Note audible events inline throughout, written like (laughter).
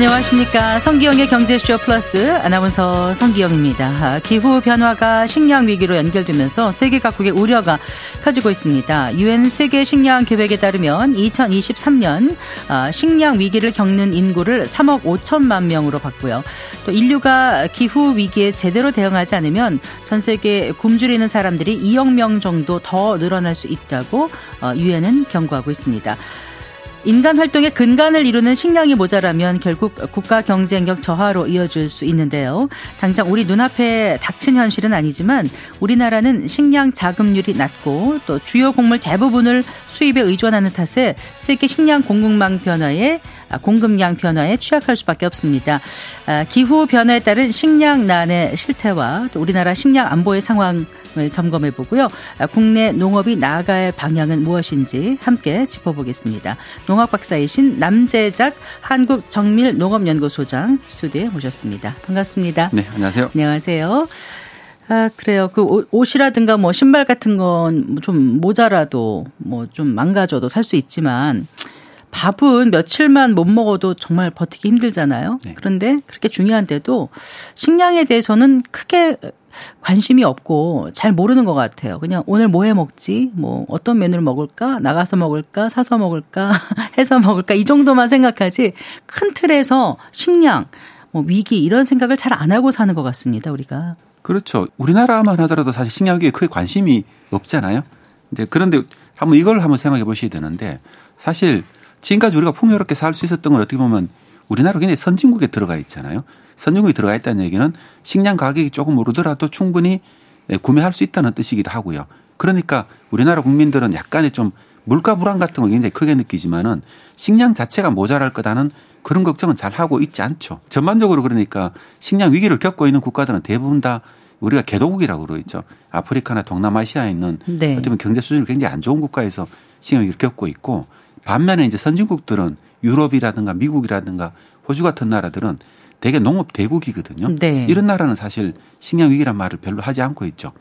안녕하십니까. 성기영의 경제쇼 플러스 아나운서 성기영입니다. 기후 변화가 식량 위기로 연결되면서 세계 각국의 우려가 커지고 있습니다. 유엔 세계 식량 계획에 따르면 2023년 아, 식량 위기를 겪는 인구를 3억 5천만 명으로 봤고요. 또 인류가 기후 위기에 제대로 대응하지 않으면 전 세계 굶주리는 사람들이 2억 명 정도 더 늘어날 수 있다고 어, 유엔은 경고하고 있습니다. 인간 활동의 근간을 이루는 식량이 모자라면 결국 국가 경쟁력 저하로 이어질 수 있는데요. 당장 우리 눈앞에 닥친 현실은 아니지만 우리나라는 식량 자급률이 낮고 또 주요 곡물 대부분을 수입에 의존하는 탓에 세계 식량 공급망 변화에 아, 공급량 변화에 취약할 수밖에 없습니다. 아, 기후 변화에 따른 식량난의 실태와 또 우리나라 식량 안보의 상황 을 점검해 보고요. 아, 국내 농업이 나아갈 방향은 무엇인지 함께 짚어보겠습니다. 농학 박사이신 남재작 한국 정밀 농업연구소장 스튜디오에 모셨습니다. 반갑습니다. 네, 안녕하세요. 안녕하세요. 아, 그래요. 그 옷이라든가 뭐 신발 같은 건 좀 모자라도 뭐 좀 망가져도 살 수 있지만 밥은 며칠만 못 먹어도 정말 버티기 힘들잖아요. 네. 그런데 그렇게 중요한데도 식량에 대해서는 크게 관심이 없고 잘 모르는 것 같아요. 그냥 오늘 뭐 해 먹지? 뭐 어떤 메뉴를 먹을까? 나가서 먹을까? 사서 먹을까? (laughs) 해서 먹을까? 이 정도만 생각하지 큰 틀에서 식량, 뭐 위기 이런 생각을 잘 안 하고 사는 것 같습니다. 우리가. 그렇죠. 우리나라만 하더라도 사실 식량에 크게 관심이 없잖아요. 이제 그런데 한번 이걸 한번 생각해 보셔야 되는데 사실 지금까지 우리가 풍요롭게 살 수 있었던 건 어떻게 보면 우리나라 굉장히 선진국에 들어가 있잖아요. 선진국에 들어가 있다는 얘기는 식량 가격이 조금 오르더라도 충분히 예, 구매할 수 있다는 뜻이기도 하고요. 그러니까 우리나라 국민들은 약간의 좀 물가 불안 같은 거 굉장히 크게 느끼지만은 식량 자체가 모자랄 거다는 그런 걱정은 잘 하고 있지 않죠. 전반적으로 그러니까 식량 위기를 겪고 있는 국가들은 대부분 다 우리가 개도국이라고 그러죠. 아프리카나 동남아시아에 있는 네. 보면 경제 수준이 굉장히 안 좋은 국가에서 식량 위기를 겪고 있고 반면에 이제 선진국들은 유럽이라든가 미국이라든가 호주 같은 나라들은 대개 농업 대국이거든요. 네. 이런 나라는 사실 식량 위기란 말을 별로 하지 않고 있죠.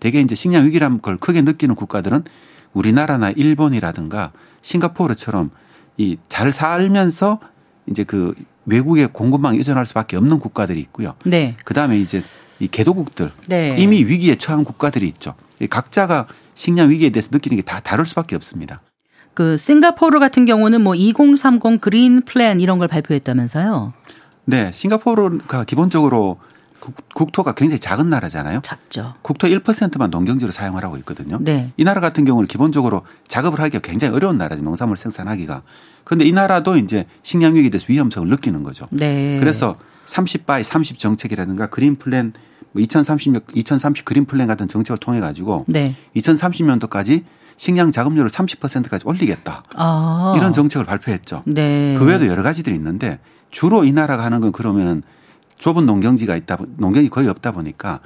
대개 이제 식량 위기란 걸 크게 느끼는 국가들은 우리나라나 일본이라든가 싱가포르처럼 이 잘 살면서 이제 그 외국의 공급망 의존할 수밖에 없는 국가들이 있고요. 네. 그다음에 이제 이 개도국들 네. 이미 위기에 처한 국가들이 있죠. 각자가 식량 위기에 대해서 느끼는 게 다 다를 수밖에 없습니다. 그 싱가포르 같은 경우는 뭐 2030 그린 플랜 이런 걸 발표했다면서요? 네, 싱가포르가 기본적으로 국토가 굉장히 작은 나라잖아요. 작죠. 국토 1%만 농경지로 사용하고 있거든요. 네. 이 나라 같은 경우는 기본적으로 작업을 하기가 굉장히 어려운 나라죠. 농산물 생산하기가. 그런데 이 나라도 이제 식량 위기에 대해서 위험성을 느끼는 거죠. 네. 그래서 30 by 30 정책이라든가 그린 플랜 뭐 2030, 2030 그린 플랜 같은 정책을 통해 가지고 네. 2030년도까지 식량 자급률을 30%까지 올리겠다. 아. 이런 정책을 발표했죠. 네. 그 외에도 여러 가지들이 있는데 주로 이 나라가 하는 건 그러면은 좁은 농경지가 있다, 농경이 거의 없다 보니까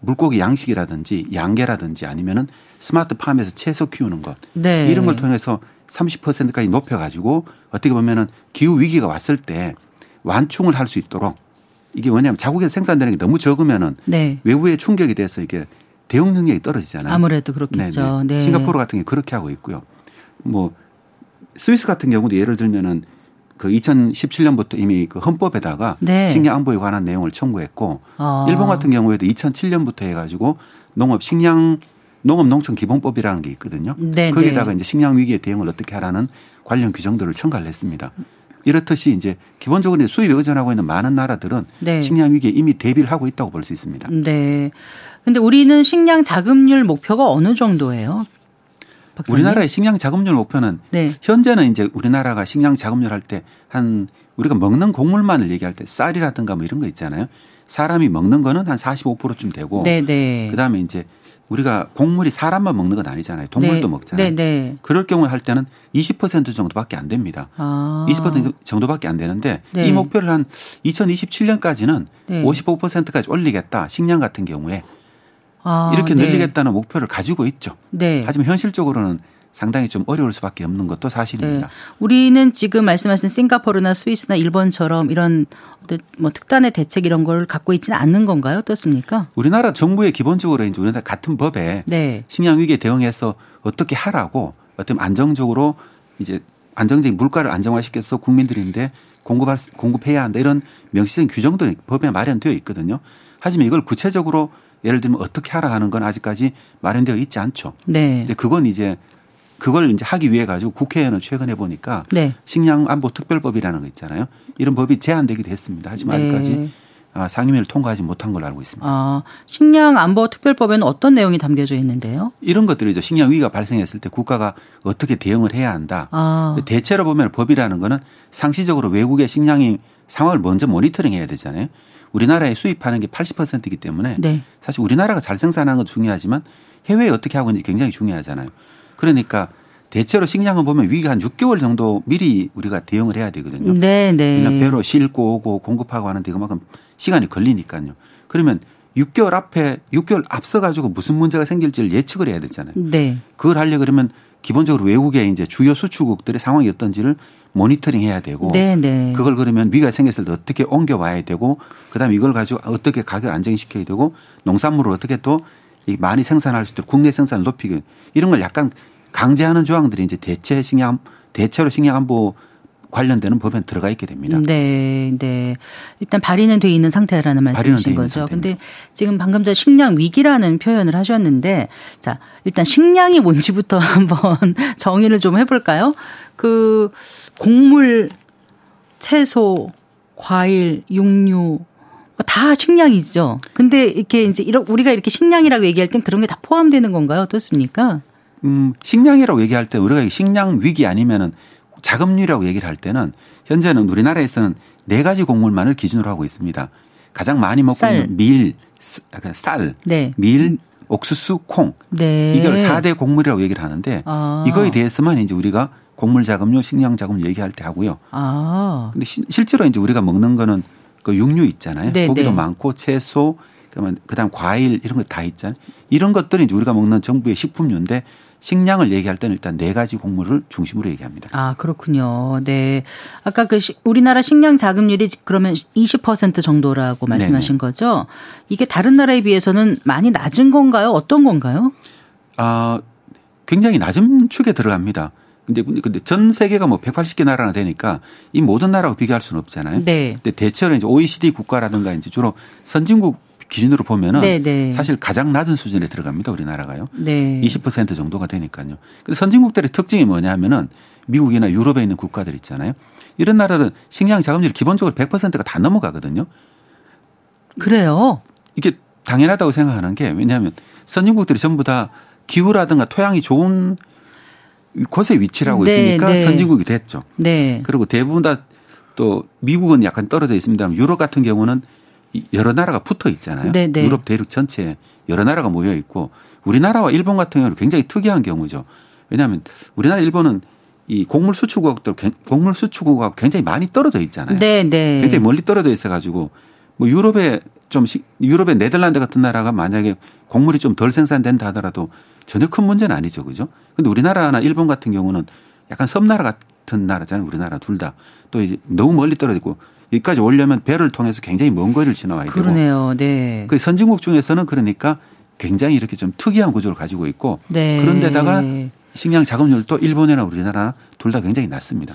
물고기 양식이라든지 양계라든지 아니면은 스마트 팜에서 채소 키우는 것 네. 이런 걸 통해서 30%까지 높여 가지고 어떻게 보면은 기후 위기가 왔을 때 완충을 할 수 있도록 이게 뭐냐면 자국에서 생산되는 게 너무 적으면은 네. 외부의 충격에 대해서 이게 대응 능력이 떨어지잖아요. 아무래도 그렇겠죠. 네. 싱가포르 같은 게 그렇게 하고 있고요. 뭐 스위스 같은 경우도 예를 들면은 그 2017년부터 이미 그 헌법에다가 네. 식량 안보에 관한 내용을 청구했고 아. 일본 같은 경우에도 2007년부터 해가지고 농업 식량 농업 농촌 기본법이라는 게 있거든요. 네, 거기다가 네. 이제 식량 위기에 대응을 어떻게 하라는 관련 규정들을 첨가를 했습니다. 이렇듯이 이제 기본적으로 수입에 의존하고 있는 많은 나라들은 네. 식량 위기에 이미 대비를 하고 있다고 볼 수 있습니다. 네. 근데 우리는 식량 자급률 목표가 어느 정도예요? 박사님? 우리나라의 식량 자급률 목표는 네. 현재는 이제 우리나라가 식량 자급률 할 때 한 우리가 먹는 곡물만을 얘기할 때 쌀이라든가 뭐 이런 거 있잖아요. 사람이 먹는 거는 한 45%쯤 되고 네네. 네. 그다음에 이제 우리가 곡물이 사람만 먹는 건 아니잖아요. 동물도 네. 먹잖아요. 네네. 네. 그럴 경우에 할 때는 20% 정도밖에 안 됩니다. 아. 20% 정도밖에 안 되는데 네. 이 목표를 한 2027년까지는 네. 55%까지 올리겠다. 식량 같은 경우에 아, 이렇게 네. 늘리겠다는 목표를 가지고 있죠. 네. 하지만 현실적으로는 상당히 좀 어려울 수밖에 없는 것도 사실입니다. 네. 우리는 지금 말씀하신 싱가포르나 스위스나 일본처럼 이런 뭐 특단의 대책 이런 걸 갖고 있지는 않는 건가요? 어떻습니까? 우리나라 정부의 기본적으로 이제 우리나라 같은 법에 네. 식량 위기에 대응해서 어떻게 하라고 어떻게 안정적으로 이제 안정적인 물가를 안정화시켜서 국민들인데 공급할 공급해야 한다 이런 명시적인 규정들이 법에 마련되어 있거든요. 하지만 이걸 구체적으로 예를 들면 어떻게 하라 하는 건 아직까지 마련되어 있지 않죠. 네. 이제 그건 이제 그걸 이제 하기 위해 가지고 국회에는 최근에 보니까 네. 식량 안보 특별법이라는 거 있잖아요. 이런 법이 제한되기도 했습니다. 하지만 네. 아직까지 아, 상임위를 통과하지 못한 걸로 알고 있습니다. 아, 식량 안보 특별법에는 어떤 내용이 담겨져 있는데요? 이런 것들이죠. 식량 위기가 발생했을 때 국가가 어떻게 대응을 해야 한다. 아, 대체로 보면 법이라는 거는 상시적으로 외국의 식량이 상황을 먼저 모니터링 해야 되잖아요. 우리나라에 수입하는 게 80%이기 때문에 네. 사실 우리나라가 잘 생산하는 건 중요하지만 해외에 어떻게 하고 있는지 굉장히 중요하잖아요. 그러니까 대체로 식량을 보면 위기가 한 6개월 정도 미리 우리가 대응을 해야 되거든요. 네, 그냥 네. 배로 싣고 오고 공급하고 하는데 그만큼 시간이 걸리니까요. 그러면 6개월 앞에 6개월 앞서 가지고 무슨 문제가 생길지를 예측을 해야 되잖아요. 네. 그걸 하려 그러면 기본적으로 외국의 이제 주요 수출국들의 상황이 어떤지를 모니터링 해야 되고 네, 네. 그걸 그러면 위기가 생겼을 때 어떻게 옮겨 와야 되고 그다음에 이걸 가지고 어떻게 가격을 안정시켜야 되고 농산물을 어떻게 또이 많이 생산할 수 있도록 국내 생산을 높이기 이런 걸 약간 강제하는 조항들이 이제 대체 식량 대체로 식량 안보 관련되는 법에 들어가 있게 됩니다. 네, 네. 일단 발의는 돼 있는 상태라는 말씀이신 거죠. 상태입니다. 근데 지금 방금 전 식량 위기라는 표현을 하셨는데 자, 일단 식량이 뭔지부터 (laughs) 한번 정의를 좀 해볼까요? 그 곡물, 채소, 과일, 육류 다 식량이죠. 근데 이렇게 이제 이런 우리가 이렇게 식량이라고 얘기할 땐 그런 게 다 포함되는 건가요? 어떻습니까? 음, 식량이라고 얘기할 때 우리가 식량 위기 아니면은 자급률이라고 얘기를 할 때는 현재는 우리나라에서는 네 가지 곡물만을 기준으로 하고 있습니다. 가장 많이 먹고 쌀. 있는 밀, 쌀, 네. 밀, 옥수수, 콩 네. 이걸 4대 곡물이라고 얘기를 하는데 아. 이거에 대해서만 이제 우리가 곡물 자급률, 식량 자급률 얘기할 때 하고요. 아. 근데 시- 실제로 이제 우리가 먹는 거는 그 육류 있잖아요. 네, 고기도 네. 많고 채소, 그다음 과일 이런 거 다 있잖아요. 이런 것들이 이제 우리가 먹는 정부의 식품류인데 식량을 얘기할 때는 일단 네 가지 곡물을 중심으로 얘기합니다. 아, 그렇군요. 네. 아까 그 시- 우리나라 식량 자급률이 그러면 20% 정도라고 말씀하신 거죠? 이게 다른 나라에 비해서는 많이 낮은 건가요? 어떤 건가요? 아, 굉장히 낮은 축에 들어갑니다. 근데 근데 전 세계가 뭐 180개 나라나 되니까 이 모든 나라하고 비교할 수는 없잖아요. 네. 근데 대체로 이제 OECD 국가라든가 이제 주로 선진국 기준으로 보면은 네, 네. 사실 가장 낮은 수준에 들어갑니다. 우리나라가요. 네. 20% 정도가 되니까요. 근데 선진국들의 특징이 뭐냐면은 미국이나 유럽에 있는 국가들 있잖아요. 이런 나라는 식량 자금률이 기본적으로 100%가 다 넘어가거든요. 그래요. 이게 당연하다고 생각하는 게 왜냐하면 선진국들이 전부 다 기후라든가 토양이 좋은 곳에 위치라고 네, 있으니까 네. 선진국이 됐죠. 네. 그리고 대부분 다 또 미국은 약간 떨어져 있습니다. 유럽 같은 경우는 이 여러 나라가 붙어 있잖아요. 네, 네. 유럽 대륙 전체에 여러 나라가 모여 있고 우리나라와 일본 같은 경우는 굉장히 특이한 경우죠. 왜냐하면 우리나라 일본은 이 곡물 수출국도 곡물 수출국하고 굉장히 많이 떨어져 있잖아요. 네, 네. 굉장히 멀리 떨어져 있어 가지고 뭐 유럽에 좀 시- 유럽의 네덜란드 같은 나라가 만약에 곡물이 좀 덜 생산된다 하더라도 전혀 큰 문제는 아니죠, 그죠? 근데 우리나라나 일본 같은 경우는 약간 섬나라 같은 나라잖아요, 우리나라 둘 다. 또 이제 너무 멀리 떨어져 있고 여기까지 오려면 배를 통해서 굉장히 먼 거리를 지나와야 되고. 그러네요. 네. 그 선진국 중에서는 그러니까 굉장히 이렇게 좀 특이한 구조를 가지고 있고 네. 그런데다가 식량 자급률도 일본이나 우리나라 둘 다 굉장히 낮습니다.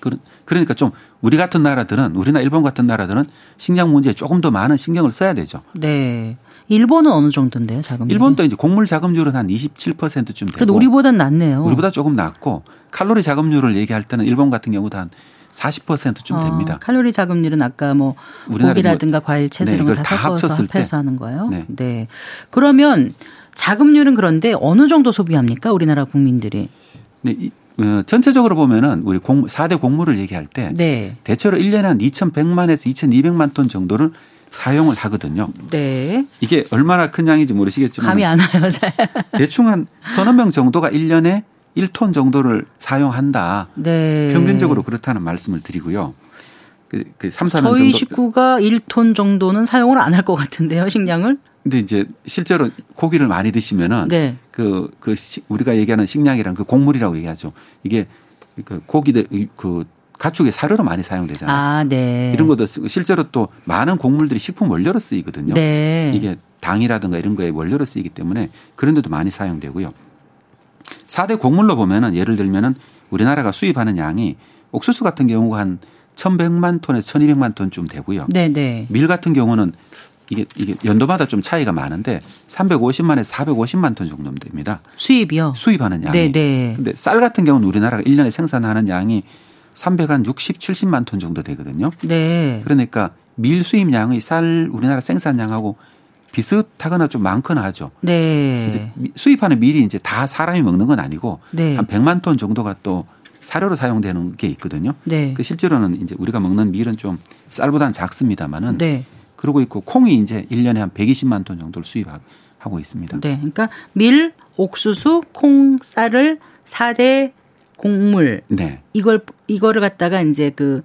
그러- 그러니까 좀 우리 같은 나라들은 우리나 일본 같은 나라들은 식량 문제에 조금 더 많은 신경을 써야 되죠. 네. 일본은 어느 정도인데요, 자금률이? 일본도 이제 곡물 자급률은 한 27%쯤 되고 그래도 우리보단 낫네요. 우리보다 조금 낮고 칼로리 자급률을 얘기할 때는 일본 같은 경우도 한 40%쯤 어, 됩니다. 칼로리 자급률은 아까 뭐 고기라든가 과일, 채소 네, 이런 거 이걸 다다 섞어서. 합해서 하는 거예요. 네. 그러면 자급률은 그런데 어느 정도 소비합니까? 우리나라 국민들이. 네, 이- 어, 전체적으로 보면은 우리 공, 4대 곡물을 얘기할 때 네. 대체로 대체로 1년에 한 2,100만에서 2,200만 톤 정도를 사용을 하거든요. 네. 이게 얼마나 큰 양인지 모르시겠지만 감이 안 와요, 잘. 대충 한 서너 명 정도가 1년에 1톤 정도를 사용한다. 네. 평균적으로 그렇다는 말씀을 드리고요. 그, 그 3, 4년 저희 정도. 식구가 1톤 정도는 사용을 안 할 것 같은데요, 식량을? 근데 이제 실제로 고기를 많이 드시면은 네. 그, 그 시- 우리가 얘기하는 식량이란 그 곡물이라고 얘기하죠. 이게 그 고기들 그 가축의 사료로 많이 사용되잖아요. 아, 네. 이런 것도 쓰고 실제로 또 많은 곡물들이 식품 원료로 쓰이거든요. 네. 이게 당이라든가 이런 거에 원료로 쓰이기 때문에 그런 데도 많이 사용되고요. 4대 곡물로 보면은 예를 들면은 우리나라가 수입하는 양이 옥수수 같은 경우가 한 1,100만 톤에서 1,200만 톤쯤 되고요. 네, 네. 밀 같은 경우는 이게 이게 연도마다 좀 차이가 많은데 350만에서 450만 톤 정도 됩니다. 수입이요? 수입하는 양이. 네, 네. 근데 쌀 같은 경우는 우리나라가 1년에 생산하는 양이 300한 60, 70만 톤 정도 되거든요. 네. 그러니까 밀 수입량의 쌀 우리나라 생산량하고 비슷하거나 좀 많거나 하죠. 네. 수입하는 밀이 이제 다 사람이 먹는 건 아니고 네. 한 100만 톤 정도가 또 사료로 사용되는 게 있거든요. 네. 그 실제로는 이제 우리가 먹는 밀은 좀 쌀보다는 작습니다만은 네. 그러고 있고 콩이 이제 1년에 한 120만 톤 정도를 수입하고 있습니다. 네. 그러니까 밀, 옥수수, 콩, 쌀을 4대 곡물 네. 이걸 이거를 갖다가 이제 그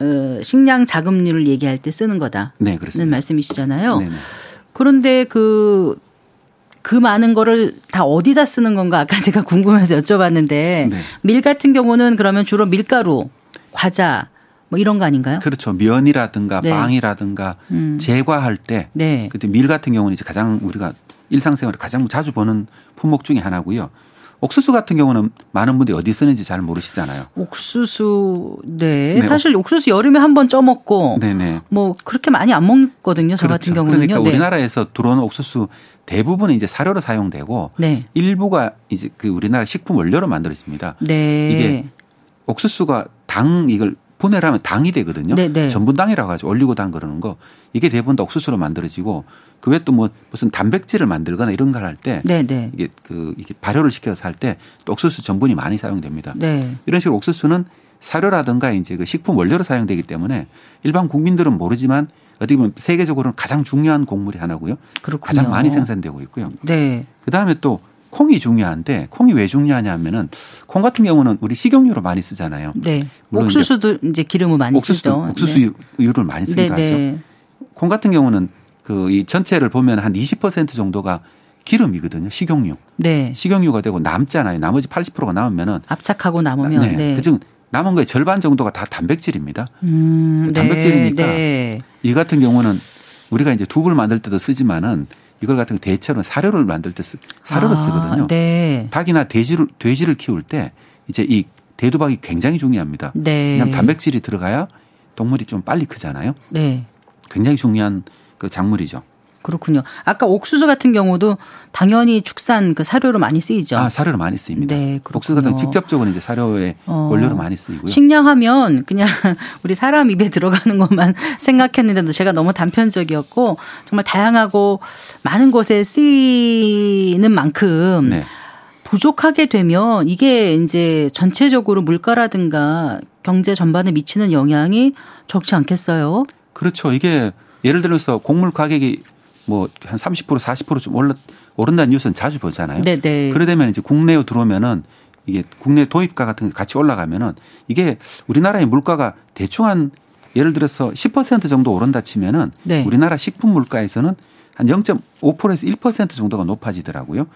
어, 식량 자금률을 얘기할 때 쓰는 거다는 네, 그렇습니다. 말씀이시잖아요. 네네. 그런데 그, 그 많은 거를 다 어디다 쓰는 건가 아까 제가 궁금해서 여쭤봤는데 네. 밀 같은 경우는 그러면 주로 밀가루, 과자 뭐 이런 거 아닌가요? 그렇죠. 면이라든가 네. 빵이라든가 음. 제과할 때 네. 그때 밀 같은 경우는 이제 가장 우리가 일상생활에 가장 자주 보는 품목 중에 하나고요. 옥수수 같은 경우는 많은 분들이 어디 쓰는지 잘 모르시잖아요. 옥수수 네, 네, 사실 옥수수 여름에 한 번 쪄 먹고 네네. 뭐 그렇게 많이 안 먹거든요. 저 같은 경우는요. 그러니까 네. 우리나라에서 들어오는 옥수수 대부분은 이제 사료로 사용되고 네. 일부가 이제 그 우리나라 식품 원료로 만들어집니다. 네. 이게 옥수수가 당 이걸 분해를 하면 당이 되거든요. 네, 네. 전분당이라고 하죠. 올리고당 그러는 거. 이게 대부분 다 옥수수로 만들어지고 그 외에 또 뭐 무슨 단백질을 만들거나 이런 걸 할때 네, 네. 이게 그 이게 발효를 시켜서 할 때 또 옥수수 전분이 많이 사용됩니다. 네. 이런 식으로 옥수수는 사료라든가 이제 그 식품 원료로 사용되기 때문에 일반 국민들은 모르지만 어떻게 보면 세계적으로는 가장 중요한 곡물이 하나고요. 그렇군요. 가장 많이 생산되고 있고요. 네. 그 다음에 또 콩이 중요한데 콩이 왜 중요하냐 하면은 콩 같은 경우는 우리 식용유로 많이 쓰잖아요. 네. 옥수수도 이제 기름을 많이 옥수수, 쓰죠. 옥수수 네. 유를 많이 네, 쓰기도 하죠. 네. 콩 같은 경우는 그 이 전체를 보면 한 20% 정도가 기름이거든요. 식용유. 네. 식용유가 되고 남잖아요. 나머지 80%가 남으면은 압착하고 남으면 네. 네. 그중 남은 거의 절반 정도가 다 단백질입니다. 음, 단백질이니까 네. 이 같은 경우는 우리가 이제 두부를 만들 때도 쓰지만은 이걸 같은 대체로 사료를 만들 때 쓰, 사료로 아, 쓰거든요. 네. 닭이나 돼지를 돼지를 키울 때 이제 이 대두박이 굉장히 중요합니다. 네. 왜냐하면 단백질이 들어가야 동물이 좀 빨리 크잖아요. 네. 굉장히 중요한 그 작물이죠. 그렇군요. 아까 옥수수 같은 경우도 당연히 축산 그 사료로 많이 쓰이죠. 아, 사료로 많이 쓰입니다. 네, 옥수수 같은 그렇군요. 직접적으로 이제 사료의 어. 원료로 많이 쓰이고요. 식량하면 그냥 (laughs) 우리 사람 입에 들어가는 것만 (laughs) 생각했는데도 제가 너무 단편적이었고 정말 다양하고 많은 곳에 쓰이는 만큼 네. 부족하게 되면 이게 이제 전체적으로 물가라든가 경제 전반에 미치는 영향이 적지 않겠어요? 그렇죠. 이게 예를 들어서 곡물 가격이 뭐 한 30% 40%좀 올라 오른다는 뉴스는 자주 보잖아요. 네네. 그러다면 이제 국내에 들어오면은 이게 국내 도입가 같은 게 같이 올라가면은 이게 우리나라의 물가가 대충 한 예를 들어서 10% 정도 오른다 치면은 네. 우리나라 식품 물가에서는 한 0.5%에서 1% 정도가 높아지더라고요.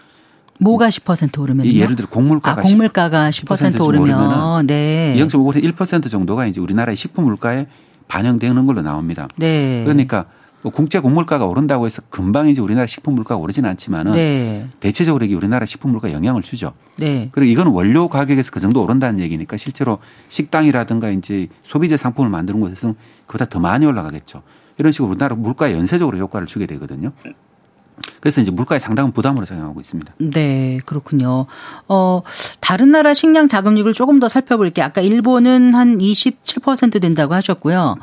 뭐가 10% 오르면요? 이 예를 들어 곡물가가 아, 곡물가가 10% 10% 오르면 네. 0.5% 1% 정도가 이제 우리나라의 식품 물가에 반영되는 걸로 나옵니다. 네. 그러니까 뭐 국제 곡물가가 오른다고 해서 금방 이제 우리나라 식품 물가가 오르지는 않지만은 네. 대체적으로 이게 우리나라 식품 물가에 영향을 주죠. 네. 그리고 이거는 원료 가격에서 그 정도 오른다는 얘기니까 실제로 식당이라든가 이제 소비재 상품을 만드는 곳에서는 그보다 더 많이 올라가겠죠. 이런 식으로 우리나라 물가에 연쇄적으로 효과를 주게 되거든요. 그래서 이제 물가에 상당한 부담으로 작용하고 있습니다. 네, 그렇군요. 어, 다른 나라 식량 자금률을 조금 더 살펴볼게요. 아까 일본은 한 27% 된다고 하셨고요.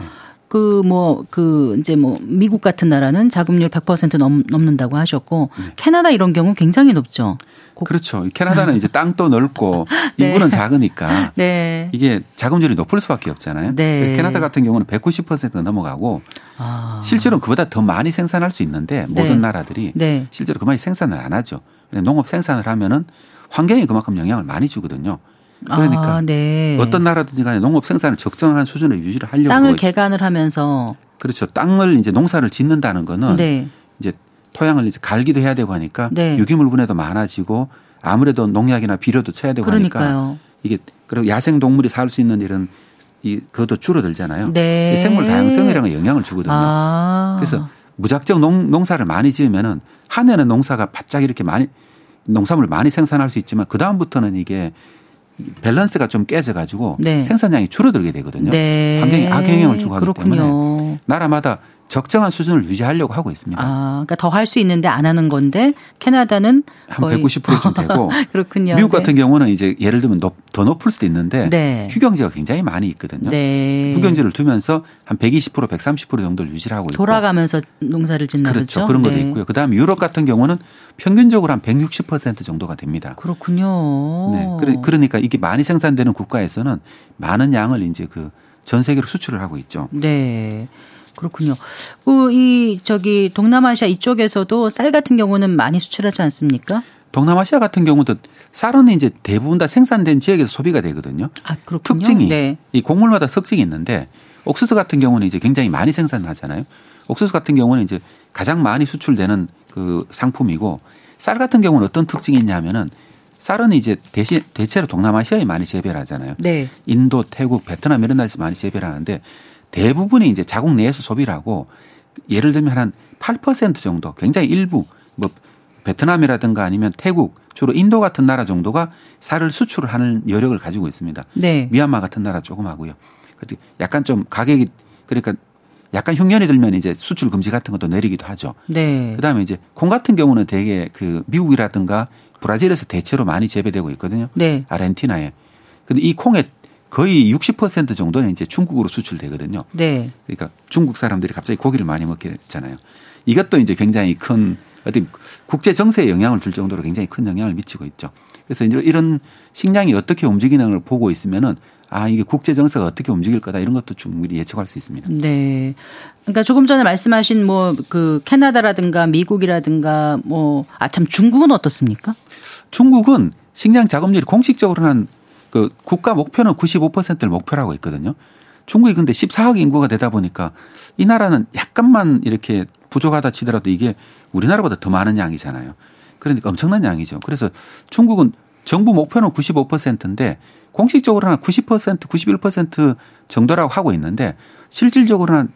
그, 뭐, 그, 이제 뭐, 미국 같은 나라는 자금률 100% 넘, 넘는다고 하셨고, 캐나다 이런 경우 굉장히 높죠. 고- 그렇죠. 캐나다는 이제 땅도 넓고 (laughs) 네. 인구는 작으니까 네. 이게 자금률이 높을 수밖에 없잖아요. 네. 캐나다 같은 경우는 190% 넘어가고 아. 실제로는 그보다 더 많이 생산할 수 있는데 모든 네. 나라들이 네. 실제로 그만이 생산을 안 하죠. 농업 생산을 하면은 환경에 그만큼 영향을 많이 주거든요. 그러니까 아, 네. 어떤 나라든지 간에 농업 생산을 적정한 수준으로 유지를 하려고 땅을 개간을 하면서 그렇죠. 땅을 이제 농사를 짓는다는 거는 네. 이제 토양을 이제 갈기도 해야 되고 하니까 네. 유기물 분해도 많아지고 아무래도 농약이나 비료도 쳐야 되고 하니까 그러니까요. 이게 그리고 야생 동물이 살 수 있는 이런 이 그것도 줄어들잖아요. 네. 이 생물 다양성이라는 게 영향을 주거든요. 아. 그래서 무작정 농, 농사를 많이 지으면은 한 해는 농사가 바짝 이렇게 많이 농산물을 많이 생산할 수 있지만 그 다음부터는 이게 밸런스가 좀 깨져가지고 네. 생산량이 줄어들게 되거든요. 네. 환경에 악영향을 주고 하기 그렇군요. 때문에 나라마다 적정한 수준을 유지하려고 하고 있습니다. 아, 그러니까 더 할 수 있는데 안 하는 건데 캐나다는 한 거의 190%좀 되고 (laughs) 그렇군요. 미국 네. 같은 경우는 이제 예를 들면 높- 더 높을 수도 있는데 네. 휴경지가 굉장히 많이 있거든요. 네. 휴경지를 두면서 한 120% 130% 정도를 유지를 하고 있고 돌아가면서 농사를 짓나 그렇죠. 보죠. 그런 것도 네. 있고요. 그다음에 유럽 같은 경우는 평균적으로 한 160% 정도가 됩니다. 그렇군요. 네. 그러- 그러니까 이게 많이 생산되는 국가에서는 많은 양을 이제 그 전 세계로 수출을 하고 있죠. 네. 그렇군요. 그, 이, 저기, 동남아시아 이쪽에서도 쌀 같은 경우는 많이 수출하지 않습니까? 동남아시아 같은 경우도 쌀은 이제 대부분 다 생산된 지역에서 소비가 되거든요. 아, 그렇군요. 특징이 네. 이 곡물마다 특징이 있는데 옥수수 같은 경우는 이제 굉장히 많이 생산하잖아요. 옥수수 같은 경우는 이제 가장 많이 수출되는 그 상품이고 쌀 같은 경우는 어떤 특징이 있냐면은 쌀은 이제 대신 대체로 동남아시아에 많이 재배를 하잖아요. 네. 인도, 태국, 베트남 이런 데서 많이 재배를 하는데 대부분이 이제 자국 내에서 소비를 하고 예를 들면 한 8% 정도 굉장히 일부 뭐 베트남이라든가 아니면 태국 주로 인도 같은 나라 정도가 쌀을 수출을 하는 여력을 가지고 있습니다. 네. 미얀마 같은 나라 조금 하고요. 약간 좀 가격이 그러니까 약간 흉년이 들면 이제 수출 금지 같은 것도 내리기도 하죠. 네. 그다음에 이제 콩 같은 경우는 되게 그 미국이라든가 브라질에서 대체로 많이 재배되고 있거든요. 네. 아르헨티나에. 근데 이 콩의 거의 60% 정도는 이제 중국으로 수출되거든요. 네. 그러니까 중국 사람들이 갑자기 고기를 많이 먹게 됐잖아요. 이것도 이제 굉장히 큰 어떤 국제 정세에 영향을 줄 정도로 굉장히 큰 영향을 미치고 있죠. 그래서 이제 이런 식량이 어떻게 움직이는 걸 보고 있으면은 아 이게 국제 정세가 어떻게 움직일 거다 이런 것도 충분히 예측할 수 있습니다. 네. 그러니까 조금 전에 말씀하신 뭐 그 캐나다라든가 미국이라든가 뭐 아 참 중국은 어떻습니까? 중국은 식량 자금률이 공식적으로는 그 국가 목표는 95%를 목표로 하고 있거든요. 중국이 근데 14억 인구가 되다 보니까 이 나라는 약간만 이렇게 부족하다 치더라도 이게 우리나라보다 더 많은 양이잖아요. 그러니까 엄청난 양이죠. 그래서 중국은 정부 목표는 95%인데 공식적으로는 90% 91% 정도라고 하고 있는데 실질적으로는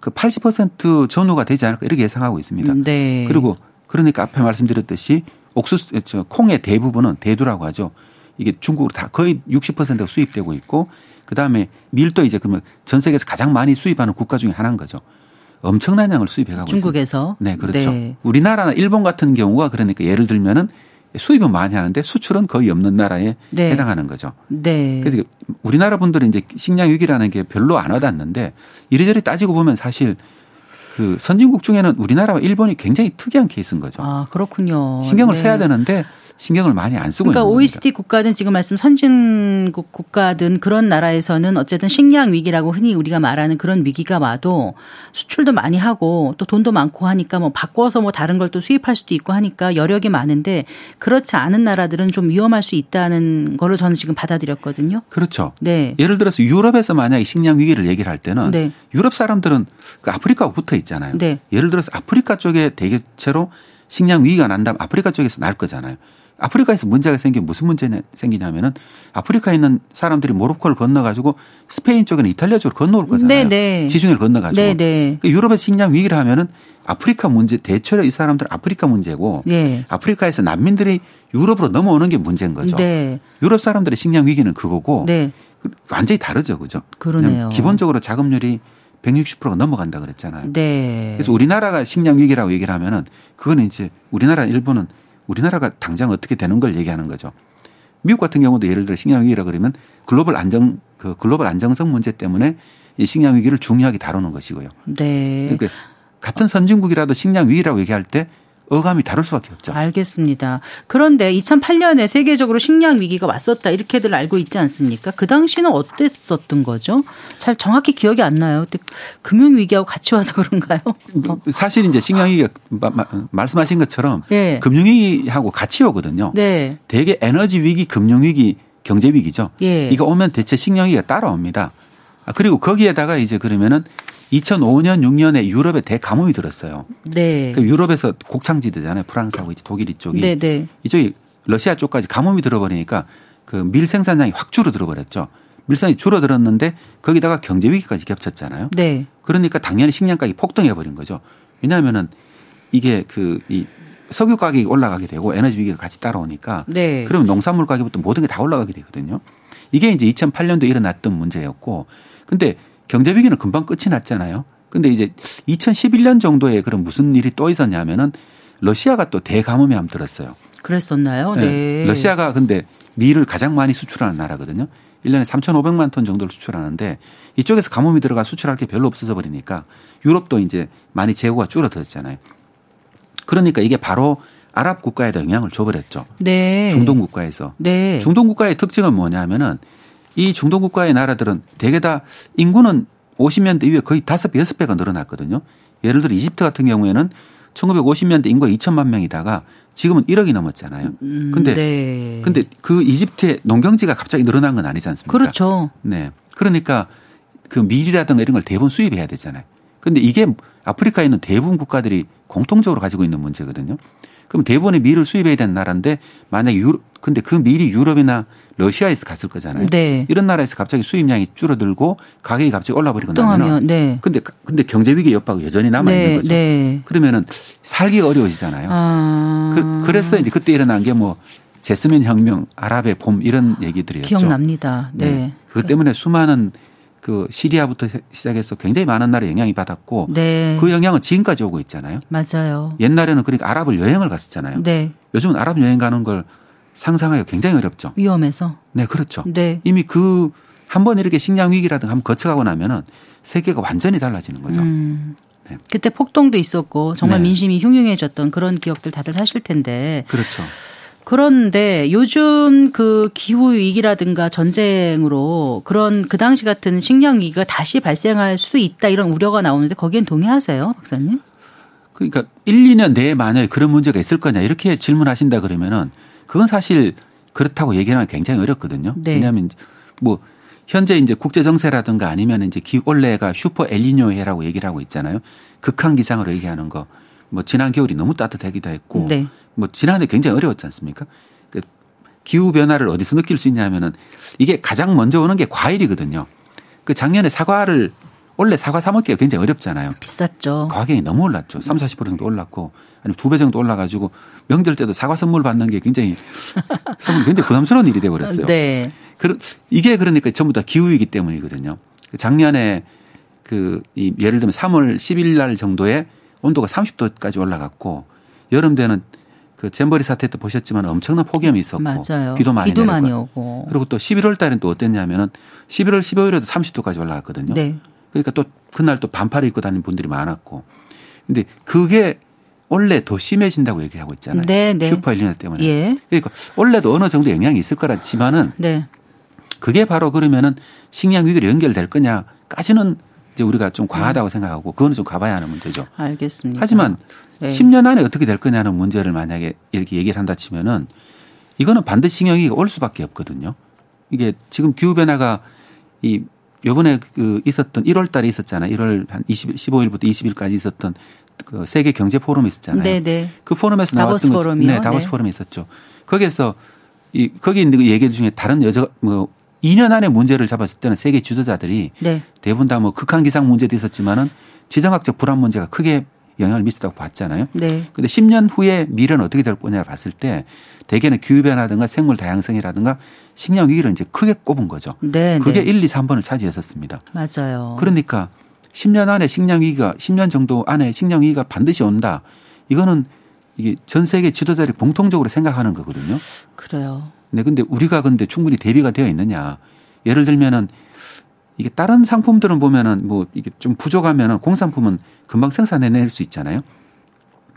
그 80% 전후가 되지 않을까 이렇게 예상하고 있습니다. 네. 그리고 그러니까 앞에 말씀드렸듯이 옥수수 저 콩의 대부분은 대두라고 하죠. 이게 중국으로 다 거의 60%가 수입되고 있고 그다음에 밀도 이제 그러면 전 세계에서 가장 많이 수입하는 국가 중에 하나인 거죠. 엄청난 양을 수입해 가고 있습니다. 중국에서 네, 그렇죠. 네. 우리나라나 일본 같은 경우가 그러니까 예를 들면은 수입은 많이 하는데 수출은 거의 없는 나라에 네. 해당하는 거죠. 네. 그래서 우리나라 분들은 이제 식량 위기라는 게 별로 안 와닿는데 이리저리 따지고 보면 사실 그 선진국 중에는 우리나라와 일본이 굉장히 특이한 케이스인 거죠. 아, 그렇군요. 신경을 네. 써야 되는데 신경을 많이 안 쓰고 그러니까 있는 OECD 국가든 지금 말씀 선진국 국가든 그런 나라에서는 어쨌든 식량 위기라고 흔히 우리가 말하는 그런 위기가 와도 수출도 많이 하고 또 돈도 많고 하니까 뭐 바꿔서 뭐 다른 걸 또 수입할 수도 있고 하니까 여력이 많은데 그렇지 않은 나라들은 좀 위험할 수 있다는 거를 저는 지금 받아들였거든요. 그렇죠. 네. 예를 들어서 유럽에서 만약에 식량 위기를 얘기를 할 때는 네. 유럽 사람들은 그 아프리카하고 붙어 있잖아요. 네. 예를 들어서 아프리카 쪽에 대개체로 식량 위기가 난다면 아프리카 쪽에서 날 거잖아요. 아프리카에서 문제가 생기면 무슨 문제 생기냐면은 아프리카에 있는 사람들이 모로코를 건너가지고 스페인 쪽에는 이탈리아 쪽으로 건너올 거잖아요. 네, 네. 지중해를 건너가지고. 네, 네. 그 유럽의 식량 위기를 하면은 아프리카 문제 대체로 이 사람들은 아프리카 문제고 네. 아프리카에서 난민들이 유럽으로 넘어오는 게 문제인 거죠. 네. 유럽 사람들의 식량 위기는 그거고 네. 그 완전히 다르죠, 그죠? 그러네요. 기본적으로 자금률이 160%가 넘어간다 그랬잖아요. 네. 그래서 우리나라가 식량 위기라고 얘기를 하면은 그거는 이제 우리나라 일본은 우리나라가 당장 어떻게 되는 걸 얘기하는 거죠. 미국 같은 경우도 예를 들어 식량 위기라 그러면 글로벌 안정 그 글로벌 안정성 문제 때문에 이 식량 위기를 중요하게 다루는 것이고요. 네. 그러니까 같은 선진국이라도 식량 위기라고 얘기할 때 어감이 다를 수밖에 없죠. 알겠습니다. 그런데 2008년에 세계적으로 식량 위기가 왔었다 이렇게들 알고 있지 않습니까? 그 당시는 어땠었던 거죠? 잘 정확히 기억이 안 나요. 근데 금융 위기하고 같이 와서 (laughs) 그런가요? 사실 이제 식량 위기가 말씀하신 것처럼 네. 금융 위기하고 같이 오거든요. 네. 대개 에너지 위기, 금융 위기, 경제 위기죠. 예. 이거 오면 대체 식량 위기가 따라옵니다. 아, 그리고 거기에다가 이제 그러면은 2005년, 6년에 유럽에 대가뭄이 들었어요. 네. 그 유럽에서 곡창지대잖아요. 프랑스하고 이제 독일 이쪽이. 네, 네. 이쪽이 러시아 쪽까지 가뭄이 들어버리니까 그 밀 생산량이 확 줄어들어 버렸죠. 밀산이 줄어들었는데 거기다가 경제 위기까지 겹쳤잖아요. 네. 그러니까 당연히 식량 가격이 폭등해 버린 거죠. 왜냐하면은 이게 그 이 석유 가격이 올라가게 되고 에너지 위기가 같이 따라오니까 네. 그러면 농산물 가격부터 모든 게 다 올라가게 되거든요. 이게 이제 2008년도 일어났던 문제였고 근데 경제 위기는 금방 끝이 났잖아요. 근데 이제 2011년 정도에 그런 무슨 일이 또 있었냐면은 러시아가 또 대가뭄에 함 들었어요. 그랬었나요? 네. 네. 러시아가 근데 밀을 가장 많이 수출하는 나라거든요. 1년에 3,500만 톤 정도를 수출하는데 이쪽에서 가뭄이 들어가 수출할 게 별로 없어져 버리니까 유럽도 이제 많이 재고가 줄어들었잖아요. 그러니까 이게 바로 아랍 국가에도 영향을 줘버렸죠. 네. 중동 국가에서. 네. 중동 국가의 특징은 뭐냐면은 이 중동 국가의 나라들은 대개 다 인구는 50년대 이후에 거의 다섯 배, 여섯 배가 늘어났거든요. 예를 들어 이집트 같은 경우에는 1950년대 인구가 2천만 명이다가 지금은 1억이 넘었잖아요. 음, 근데 네. 근데 그 이집트의 농경지가 갑자기 늘어난 건 아니지 않습니까? 그렇죠. 네. 그러니까 그 밀이라든가 이런 걸 대부분 수입해야 되잖아요. 근데 이게 아프리카에 있는 대부분 국가들이 공통적으로 가지고 있는 문제거든요. 그럼 대부분의 밀을 수입해야 되는 나라인데 만약에 유럽 근데 그 밀이 유럽이나 러시아에서 갔을 거잖아요. 네. 이런 나라에서 갑자기 수입량이 줄어들고 가격이 갑자기 올라버리고 나면 네. 근데 근데 경제 위기 여파가 여전히 남아 있는 네, 거죠. 네. 그러면은 살기가 어려워지잖아요. 아. 그, 래서 이제 그때 일어난 게 뭐 제스민 혁명, 아랍의 봄 이런 얘기들이었죠. 기억납니다. 네. 네. 그것 때문에 수많은 그 시리아부터 시작해서 굉장히 많은 나라에 영향이 받았고 네. 그 영향은 지금까지 오고 있잖아요. 맞아요. 옛날에는 그러니까 아랍을 여행을 갔었잖아요. 네. 요즘은 아랍 여행 가는 걸 상상하기가 굉장히 어렵죠. 위험해서. 네, 그렇죠. 네. 이미 그 한 번 이렇게 식량 위기라든가 한번 거쳐가고 나면은 세계가 완전히 달라지는 거죠. 음. 네. 그때 폭동도 있었고 정말 네. 민심이 흉흉해졌던 그런 기억들 다들 하실 텐데. 그렇죠. 그런데 요즘 그 기후 위기라든가 전쟁으로 그런 그 당시 같은 식량 위기가 다시 발생할 수 있다 이런 우려가 나오는데 거기엔 동의하세요, 박사님? 그러니까 1, 2년 내에 만약에 그런 문제가 있을 거냐 이렇게 질문하신다 그러면은 그건 사실 그렇다고 얘기하는 게 굉장히 어렵거든요. 네. 왜냐하면 뭐 현재 이제 국제 정세라든가 아니면 이제 기 원래가 슈퍼 엘리뇨 해라고 얘기를 하고 있잖아요. 극한 기상으로 얘기하는 거. 뭐 지난 겨울이 너무 따뜻하기도 했고 네. 뭐 지난해 굉장히 어려웠지 않습니까? 그 기후 변화를 어디서 느낄 수 있냐면은 이게 가장 먼저 오는 게 과일이거든요. 그 작년에 사과를 원래 사과 사 먹기가 굉장히 어렵잖아요. 비쌌죠. 가격이 너무 올랐죠. 3, 40% 정도 올랐고 아니면 두 배 정도 올라가지고 명절 때도 사과 선물 받는 게 굉장히 (laughs) 선물 굉장히 부담스러운 일이 돼 버렸어요. 네. 그 이게 그러니까 전부 다 기후이기 때문이거든요. 작년에 그 이 예를 들면 3월 10일 날 정도에 온도가 30도까지 올라갔고 여름 되는 그 잼버리 사태 때 보셨지만 엄청난 폭염이 있었고 맞아요. 비도 많이 비도 많이 오고. 그리고 또 11월 달엔 또 어땠냐면은 11월 15일에도 30도까지 올라갔거든요. 네. 그러니까 또 그날 또 반팔을 입고 다니는 분들이 많았고. 근데 그게 원래 더 심해진다고 얘기하고 있잖아요. 네, 네. 슈퍼 엘리노 때문에. 예. 그러니까 원래도 어느 정도 영향이 있을 거라지만은 네. 그게 바로 그러면은 식량 위기로 연결될 거냐까지는 이제 우리가 좀 과하다고 생각하고 그거는 좀 가봐야 하는 문제죠. 알겠습니다. 하지만 네. 10년 안에 어떻게 될 거냐는 문제를 만약에 이렇게 얘기를 한다 치면은 이거는 반드시 식량 위기가 올 수밖에 없거든요. 이게 지금 기후 변화가 이 요번에 그 있었던 1월 달에 있었잖아요. 1월 한 20, 15일부터 20일까지 있었던 그 세계 경제 포럼이 있었잖아요. 네, 네. 그 포럼에서 다보스 나왔던 것- 포럼이요? 네, 다보스 네. 포럼이 있었죠. 거기에서 이 거기 있는 그 얘기 중에 다른 여자 뭐 2년 안에 문제를 잡았을 때는 세계 지도자들이 네. 대부분 다 뭐 극한 기상 문제도 있었지만은 지정학적 불안 문제가 크게 영향을 미쳤다고 봤잖아요. 네. 근데 10년 후에 미래는 어떻게 될 거냐 봤을 때 대개는 기후 변화든가 생물 다양성이라든가 식량 위기를 이제 크게 꼽은 거죠. 네. 그게 네. 1, 2, 3번을 차지했었습니다. 맞아요. 그러니까 10년 안에 식량 위기가 10년 정도 안에 식량 위기가 반드시 온다. 이거는 이게 전 세계 지도자들이 공통적으로 생각하는 거거든요. 그래요. 네, 근데 우리가 근데 충분히 대비가 되어 있느냐. 예를 들면은 이게 다른 상품들은 보면은 뭐 이게 좀 부족하면은 공산품은 금방 생산해낼 수 있잖아요.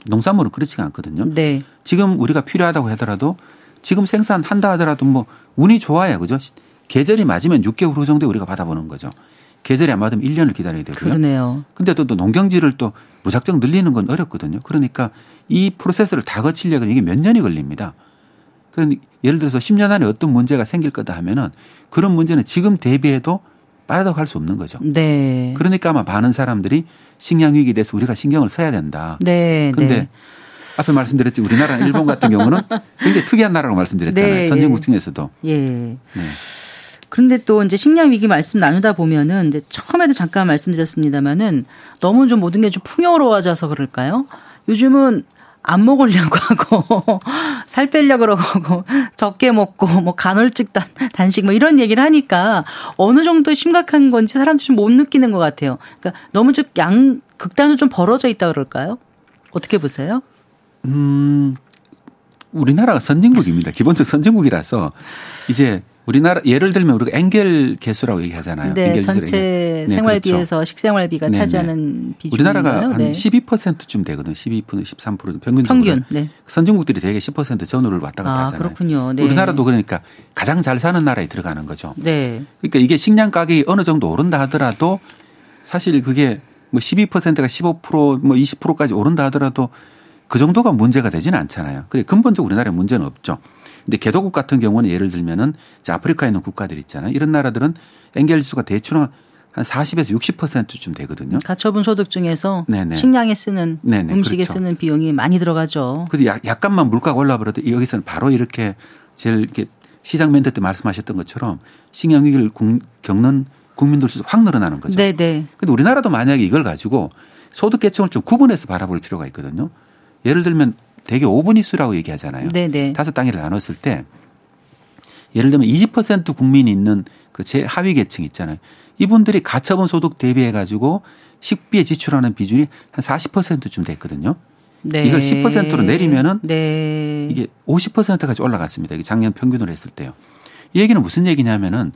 농산물은 그렇지가 않거든요. 네. 지금 우리가 필요하다고 하더라도 지금 생산한다 하더라도 뭐 운이 좋아야 그죠? 계절이 맞으면 6개월 후 정도에 우리가 받아보는 거죠. 계절이 안 맞으면 1년을 기다려야 되고요. 그러네요. 근데 또, 또 농경지를 또 무작정 늘리는 건 어렵거든요. 그러니까 이 프로세스를 다 거치려면 이게 몇 년이 걸립니다. 그러니 예를 들어서 10년 안에 어떤 문제가 생길 거다 하면은 그런 문제는 지금 대비해도 빠져갈 수 없는 거죠. 네. 그러니까 아마 많은 사람들이 식량 위기에 대해서 우리가 신경을 써야 된다. 네. 근데 네. 앞에 말씀드렸지 우리나라 일본 같은 경우는 굉장히 특이한 나라라고 말씀드렸잖아요. 네, 선진국 예. 중에서도. 예. 네. 그런데 또 이제 식량 위기 말씀 나누다 보면은 이제 처음에도 잠깐 말씀드렸습니다마는 너무 좀 모든 게 좀 풍요로워져서 그럴까요? 요즘은 안 먹으려고 (laughs) 하고 살 빼려고 그러고 적게 먹고 뭐 간헐적 단, 단식 뭐 이런 얘기를 하니까 어느 정도 심각한 건지 사람들이 좀 못 느끼는 것 같아요. 그러니까 너무 좀 양 극단으로 좀 벌어져 있다 그럴까요? 어떻게 보세요? 음 우리나라가 선진국입니다. 기본적 선진국이라서 이제 우리나라 예를 들면 우리가 엔겔 개수라고 얘기하잖아요. 네, 전체 네, 생활비에서 그렇죠. 식생활비가 네, 차지하는 비중 우리나라가 한 네. 12%쯤 되거든요. 12% 13% 평균적으로. 평균. 네. 선진국들이 대개 10% 전후를 왔다 갔다 아, 하잖아요. 그렇군요. 네. 우리나라도 그러니까 가장 잘 사는 나라에 들어가는 거죠. 네. 그러니까 이게 식량 가격이 어느 정도 오른다 하더라도 사실 그게 뭐 12%가 15%뭐 20%까지 오른다 하더라도 그 정도가 문제가 되지는 않잖아요. 그래 근본적으로 우리나라에 문제는 없죠. 근데 개도국 같은 경우는 예를 들면은 아프리카에 있는 국가들 있잖아요. 이런 나라들은 엔겔 지수가 대충 한 40에서 60%쯤 되거든요. 가처분 소득 중에서 네네. 식량에 쓰는 네네. 음식에 그렇죠. 쓰는 비용이 많이 들어가죠. 근데 약간만 물가가 올라버려도 여기서는 바로 이렇게 제일 이렇게 시장 멘트 때 말씀하셨던 것처럼 식량 위기를 겪는 국민들 수도 확 늘어나는 거죠. 네네. 근데 우리나라도 만약에 이걸 가지고 소득 계층을 좀 구분해서 바라볼 필요가 있거든요. 예를 들면 대개 5분 이수라고 얘기하잖아요. 네네. 다섯 단계를 나눴을 때 예를 들면 20% 국민이 있는 그 제하위 계층 있잖아요. 이분들이 가처분 소득 대비해 가지고 식비에 지출하는 비중이 한 40%쯤 됐거든요. 네. 이걸 10%로 내리면은 네. 이게 50%까지 올라갔습니다. 이게 작년 평균으로 했을 때요. 이 얘기는 무슨 얘기냐면은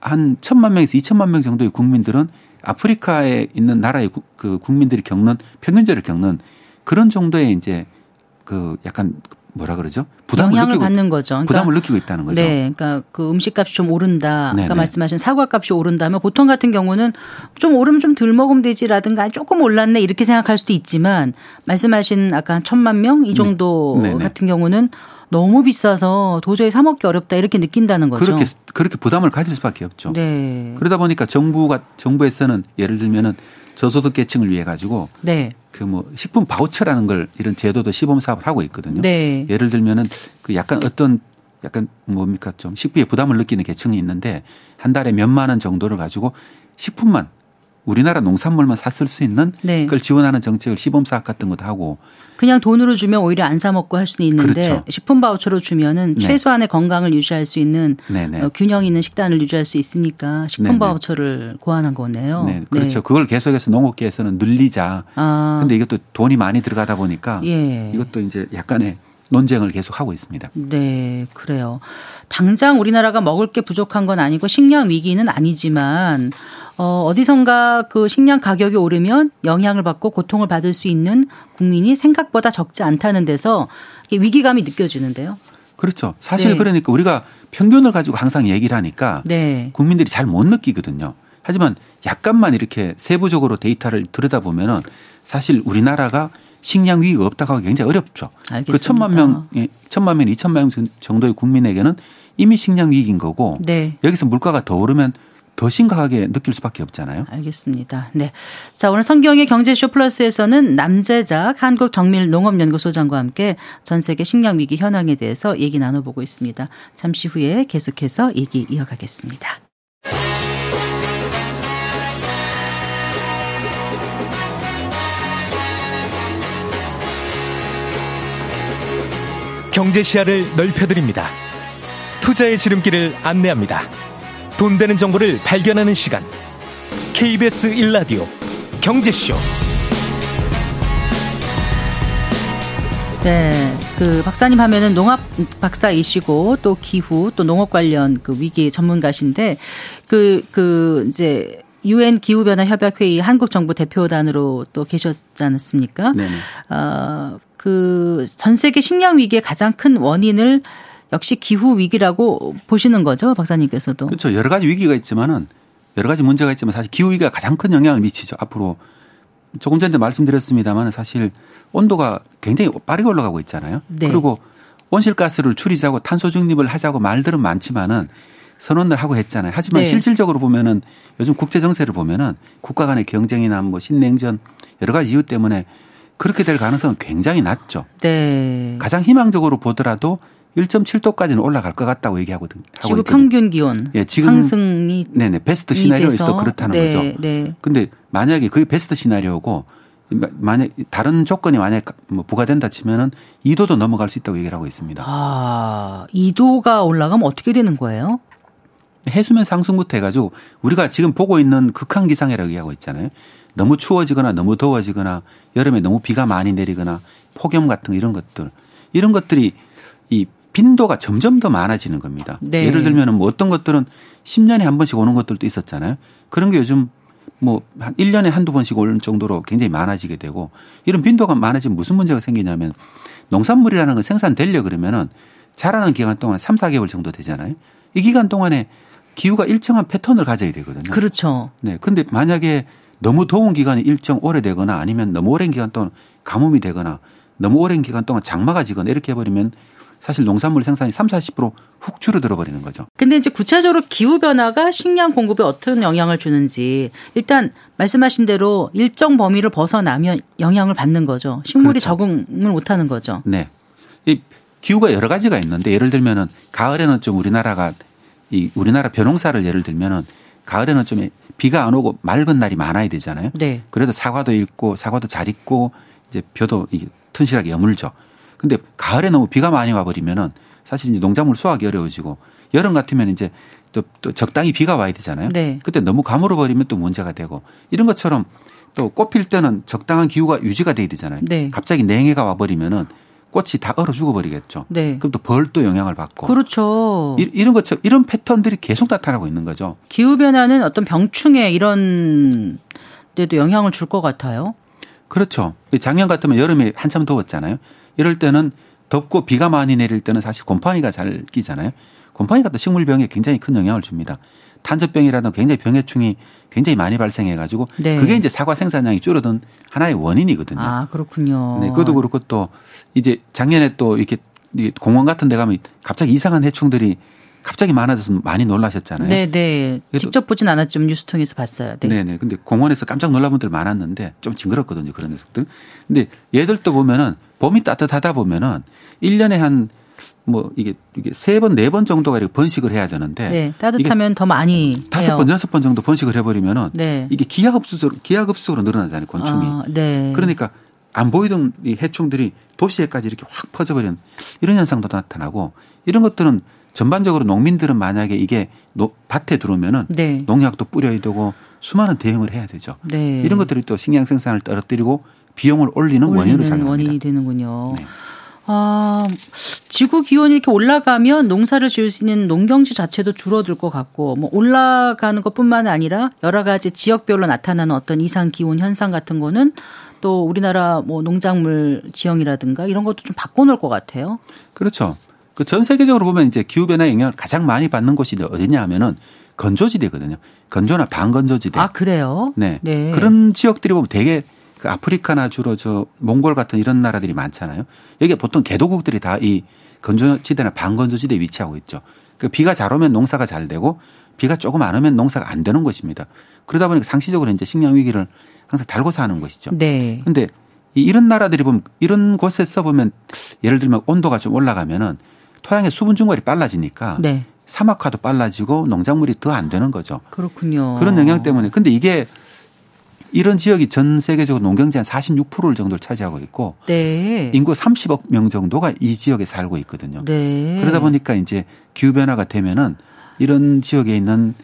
한 천만 명에서 2천만 명 정도의 국민들은 아프리카에 있는 나라의 그 국민들이 겪는 평균적으로 겪는 그런 정도의 이제 그 약간 뭐라 그러죠? 부담을 영향을 느끼고, 받는 거죠. 그러니까 부담을 느끼고 있다는 거죠. 네, 그러니까 그 음식값이 좀 오른다. 네네. 아까 말씀하신 사과값이 오른다면 보통 같은 경우는 좀 오르면 좀덜 먹으면 되지라든가 조금 올랐네 이렇게 생각할 수도 있지만 말씀하신 아까 천만 명 이 정도 네. 같은 경우는 너무 비싸서 도저히 사 먹기 어렵다 이렇게 느낀다는 거죠. 그렇게 그렇게 부담을 가질 수밖에 없죠. 네. 그러다 보니까 정부가 정부에서는 예를 들면은 저소득 계층을 위해 가지고 네. 그뭐 식품 바우처라는 걸 이런 제도도 시범 사업을 하고 있거든요. 네. 예를 들면은 그 약간 어떤 약간 뭡니까 좀 식비에 부담을 느끼는 계층이 있는데 한 달에 몇만 원 정도를 가지고 식품만 우리나라 농산물만 샀을 수 있는 네. 그걸 지원하는 정책을 시범 사업 같은 것도 하고 그냥 돈으로 주면 오히려 안 사 먹고 할 수는 있는데 그렇죠. 식품 바우처로 주면은 네. 최소한의 건강을 유지할 수 있는 네네. 어, 균형 있는 식단을 유지할 수 있으니까 식품 네네. 바우처를 고안한 거네요. 네. 그렇죠. 네. 그걸 계속해서 농업계에서는 늘리자. 아. 근데 이것도 돈이 많이 들어가다 보니까 예. 이것도 이제 약간의 논쟁을 계속 하고 있습니다. 네, 그래요. 당장 우리나라가 먹을 게 부족한 건 아니고 식량 위기는 아니지만 어, 어디선가 그 식량 가격이 오르면 영향을 받고 고통을 받을 수 있는 국민이 생각보다 적지 않다는 데서 위기감이 느껴지는데요. 그렇죠. 사실 네. 그러니까 우리가 평균을 가지고 항상 얘기를 하니까 네. 국민들이 잘 못 느끼거든요. 하지만 약간만 이렇게 세부적으로 데이터를 들여다보면은 사실 우리나라가 식량 위기가 없다고 하기 굉장히 어렵죠. 알겠습니다. 그 천만 명, 예, 천만 명, 이천만 명 정도의 국민에게는 이미 식량 위기인 거고 네. 여기서 물가가 더 오르면 더 심각하게 느낄 수밖에 없잖아요. 알겠습니다. 네. 자, 오늘 성경의 경제쇼 플러스에서는 남재작 한국정밀농업연구소장과 함께 전 세계 식량 위기 현황에 대해서 얘기 나눠보고 있습니다. 잠시 후에 계속해서 얘기 이어가겠습니다. 경제 시야를 넓혀드립니다. 투자의 지름길을 안내합니다. 돈 되는 정보를 발견하는 시간. KBS 1라디오 경제쇼. 네. 그 박사님 하면은 농업 박사이시고 또 기후 또 농업 관련 그 위기 전문가신데 그그 그 이제 유엔 기후 변화 협약 회의 한국 정부 대표단으로 또 계셨지 않았습니까? 네. 어그 전 세계 식량 위기의 가장 큰 원인을 역시 기후 위기라고 보시는 거죠, 박사님께서도. 그렇죠. 여러 가지 위기가 있지만은 여러 가지 문제가 있지만 사실 기후 위기가 가장 큰 영향을 미치죠. 앞으로 조금 전에 말씀드렸습니다만 사실 온도가 굉장히 빠르게 올라가고 있잖아요. 네. 그리고 온실가스를 줄이자고 탄소 중립을 하자고 말들은 많지만은 선언을 하고 했잖아요. 하지만 네. 실질적으로 보면은 요즘 국제 정세를 보면은 국가 간의 경쟁이나 뭐 신냉전 여러 가지 이유 때문에 그렇게 될 가능성은 굉장히 낮죠. 네. 가장 희망적으로 보더라도 1.7도까지는 올라갈 것 같다고 얘기하거든요. 지구 평균 기온 예, 지금 상승이 네네 베스트 시나리오에서 그렇다는 네, 거죠. 네. 근데 만약에 그게 베스트 시나리오고 만약 다른 조건이 만약 뭐 부과된다 치면은 2도도 넘어갈 수 있다고 얘기를 하고 있습니다. 아, 2도가 올라가면 어떻게 되는 거예요? 해수면 상승부터 해가지고 우리가 지금 보고 있는 극한 기상이라고 얘기하고 있잖아요. 너무 추워지거나 너무 더워지거나 여름에 너무 비가 많이 내리거나 폭염 같은 이런 것들 이런 것들이 이 빈도가 점점 더 많아지는 겁니다. 네. 예를 들면은 뭐 어떤 것들은 10년에 한 번씩 오는 것들도 있었잖아요. 그런 게 요즘 뭐 한 1년에 한두 번씩 오는 정도로 굉장히 많아지게 되고 이런 빈도가 많아지면 무슨 문제가 생기냐면 농산물이라는 건 생산되려 그러면은 자라는 기간 동안 3, 4개월 정도 되잖아요. 이 기간 동안에 기후가 일정한 패턴을 가져야 되거든요. 그렇죠. 네. 근데 만약에 너무 더운 기간이 일정 오래되거나 아니면 너무 오랜 기간 동안 가뭄이 되거나 너무 오랜 기간 동안 장마가 지거나 이렇게 해버리면 사실 농산물 생산이 3, 40%훅 줄어들어 버리는 거죠. 근데 이제 구체적으로 기후 변화가 식량 공급에 어떤 영향을 주는지 일단 말씀하신 대로 일정 범위를 벗어나면 영향을 받는 거죠. 식물이 그렇죠. 적응을 못 하는 거죠. 네. 이 기후가 여러 가지가 있는데 예를 들면은 가을에는 좀 우리나라가 이 우리나라 벼농사를 예를 들면은 가을에는 좀 비가 안 오고 맑은 날이 많아야 되잖아요. 네. 그래도 사과도 익고 사과도 잘 익고 이제 벼도 튼실하게 여물죠. 근데 가을에 너무 비가 많이 와버리면은 사실 이제 농작물 수확이 어려워지고 여름 같으면 이제 또, 또 적당히 비가 와야 되잖아요. 네. 그때 너무 가물어 버리면 또 문제가 되고 이런 것처럼 또 꽃필 때는 적당한 기후가 유지가 돼야 되잖아요. 네. 갑자기 냉해가 와버리면은 꽃이 다 얼어 죽어버리겠죠. 네. 그럼 또 벌도 영향을 받고. 그렇죠. 이, 런 것처럼 이런 패턴들이 계속 나타나고 있는 거죠. 기후 변화는 어떤 병충해 이런 데도 영향을 줄 것 같아요. 그렇죠. 작년 같으면 여름에 한참 더웠잖아요. 이럴 때는 덥고 비가 많이 내릴 때는 사실 곰팡이가 잘 끼잖아요. 곰팡이가 또 식물병에 굉장히 큰 영향을 줍니다. 탄저병이라든 굉장히 병해충이 굉장히 많이 발생해 가지고 네. 그게 이제 사과 생산량이 줄어든 하나의 원인이거든요. 아, 그렇군요. 네, 그것도 그렇고 또 이제 작년에 또 이렇게 공원 같은 데 가면 갑자기 이상한 해충들이 갑자기 많아져서 많이 놀라셨잖아요. 네, 네. 직접 보진 않았지만 뉴스 통해서 봤어요. 네. 네, 네. 근데 공원에서 깜짝 놀란 분들 많았는데 좀 징그럽거든요. 그런 녀석들. 근데 얘들도 보면은 봄이 따뜻하다 보면은 1년에 한 뭐 이게 이게 세 번, 네 번 정도가 이렇게 번식을 해야 되는데 네, 따뜻하면 더 많이 다섯 번, 여섯 번 정도 번식을 해버리면은 네. 이게 기하급수로 기하급수로 늘어나잖아요, 곤충이. 아, 네. 그러니까 안 보이던 이 해충들이 도시에까지 이렇게 확 퍼져버리는 이런 현상도 나타나고 이런 것들은 전반적으로 농민들은 만약에 이게 밭에 들어오면은 네. 농약도 뿌려야 되고 수많은 대응을 해야 되죠. 네. 이런 것들이 또 식량 생산을 떨어뜨리고 비용을 올리는, 원인으로 작용합니다. 원인이 되는군요. 네. 아, 지구 기온이 이렇게 올라가면 농사를 지을 수 있는 농경지 자체도 줄어들 것 같고, 뭐 올라가는 것 뿐만 아니라 여러 가지 지역별로 나타나는 어떤 이상 기온 현상 같은 거는 또 우리나라 뭐 농작물 지형이라든가 이런 것도 좀 바꿔놓을 것 같아요. 그렇죠. 그 전 세계적으로 보면 이제 기후변화 영향을 가장 많이 받는 곳이 어디냐 하면은 건조지대거든요. 건조나 반건조지대. 아, 그래요? 네. 네. 그런 지역들이 보면 되게 그 아프리카나 주로 저 몽골 같은 이런 나라들이 많잖아요. 여기 보통 개도국들이 다 이 건조지대나 반건조지대에 위치하고 있죠. 그 비가 잘 오면 농사가 잘 되고 비가 조금 안 오면 농사가 안 되는 것입니다. 그러다 보니까 상시적으로 이제 식량 위기를 항상 달고 사는 것이죠. 네. 근데 이런 나라들이 보면 이런 곳에서 보면 예를 들면 온도가 좀 올라가면은 토양의 수분 증발이 빨라지니까 네. 사막화도 빨라지고 농작물이 더 안 되는 거죠. 그렇군요. 그런 영향 때문에 근데 이게 이런 지역이 전 세계적으로 농경지 한 46%를 정도를 차지하고 있고 네. 인구 30억 명 정도가 이 지역에 살고 있거든요. 네. 그러다 보니까 이제 기후 변화가 되면은 이런 지역에 있는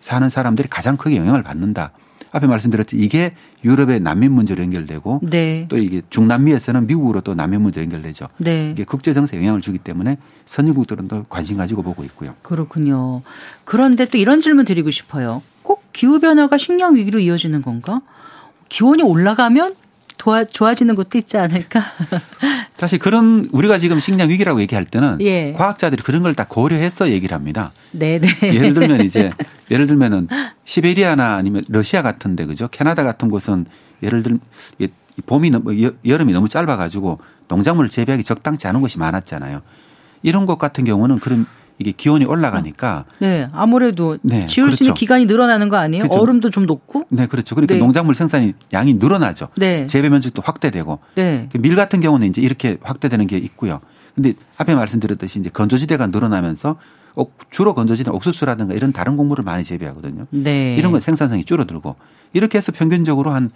사는 사람들이 가장 크게 영향을 받는다. 앞에 말씀드렸듯이 이게 유럽의 난민 문제로 연결되고 네. 또 이게 중남미에서는 미국으로 또 난민 문제 연결되죠. 네. 이게 국제 정세에 영향을 주기 때문에 선진국들은 더 관심 가지고 보고 있고요. 그렇군요. 그런데 또 이런 질문 드리고 싶어요. 꼭 기후 변화가 식량 위기로 이어지는 건가? 기온이 올라가면 도와, 좋아지는 것도 있지 않을까? (laughs) 사실 그런 우리가 지금 식량 위기라고 얘기할 때는 예. 과학자들이 그런 걸 다 고려해서 얘기를 합니다. 네네. 예를 들면 이제 (laughs) 예를 들면은 시베리아나 아니면 러시아 같은데 그죠? 캐나다 같은 곳은 예를 들면 봄이 너무 여름이 너무 짧아 가지고 농작물을 재배하기 적당치 않은 곳이 많았잖아요. 이런 것 같은 경우는 그런 이게 기온이 올라가니까 네 아무래도 네, 지울 그렇죠. 수 있는 그렇죠. 기간이 늘어나는 거 아니에요? 그렇죠. 얼음도 좀 녹고 네 그렇죠. 그러니까 네. 농작물 생산이 양이 늘어나죠. 네. 재배 면적도 확대되고 네. 그밀 같은 경우는 이제 이렇게 확대되는 게 있고요. 근데 앞에 말씀드렸듯이 이제 건조지대가 늘어나면서 주로 건조지대 옥수수라든가 이런 다른 곡물을 많이 재배하거든요. 네. 이런 건 생산성이 줄어들고 이렇게 해서 평균적으로 한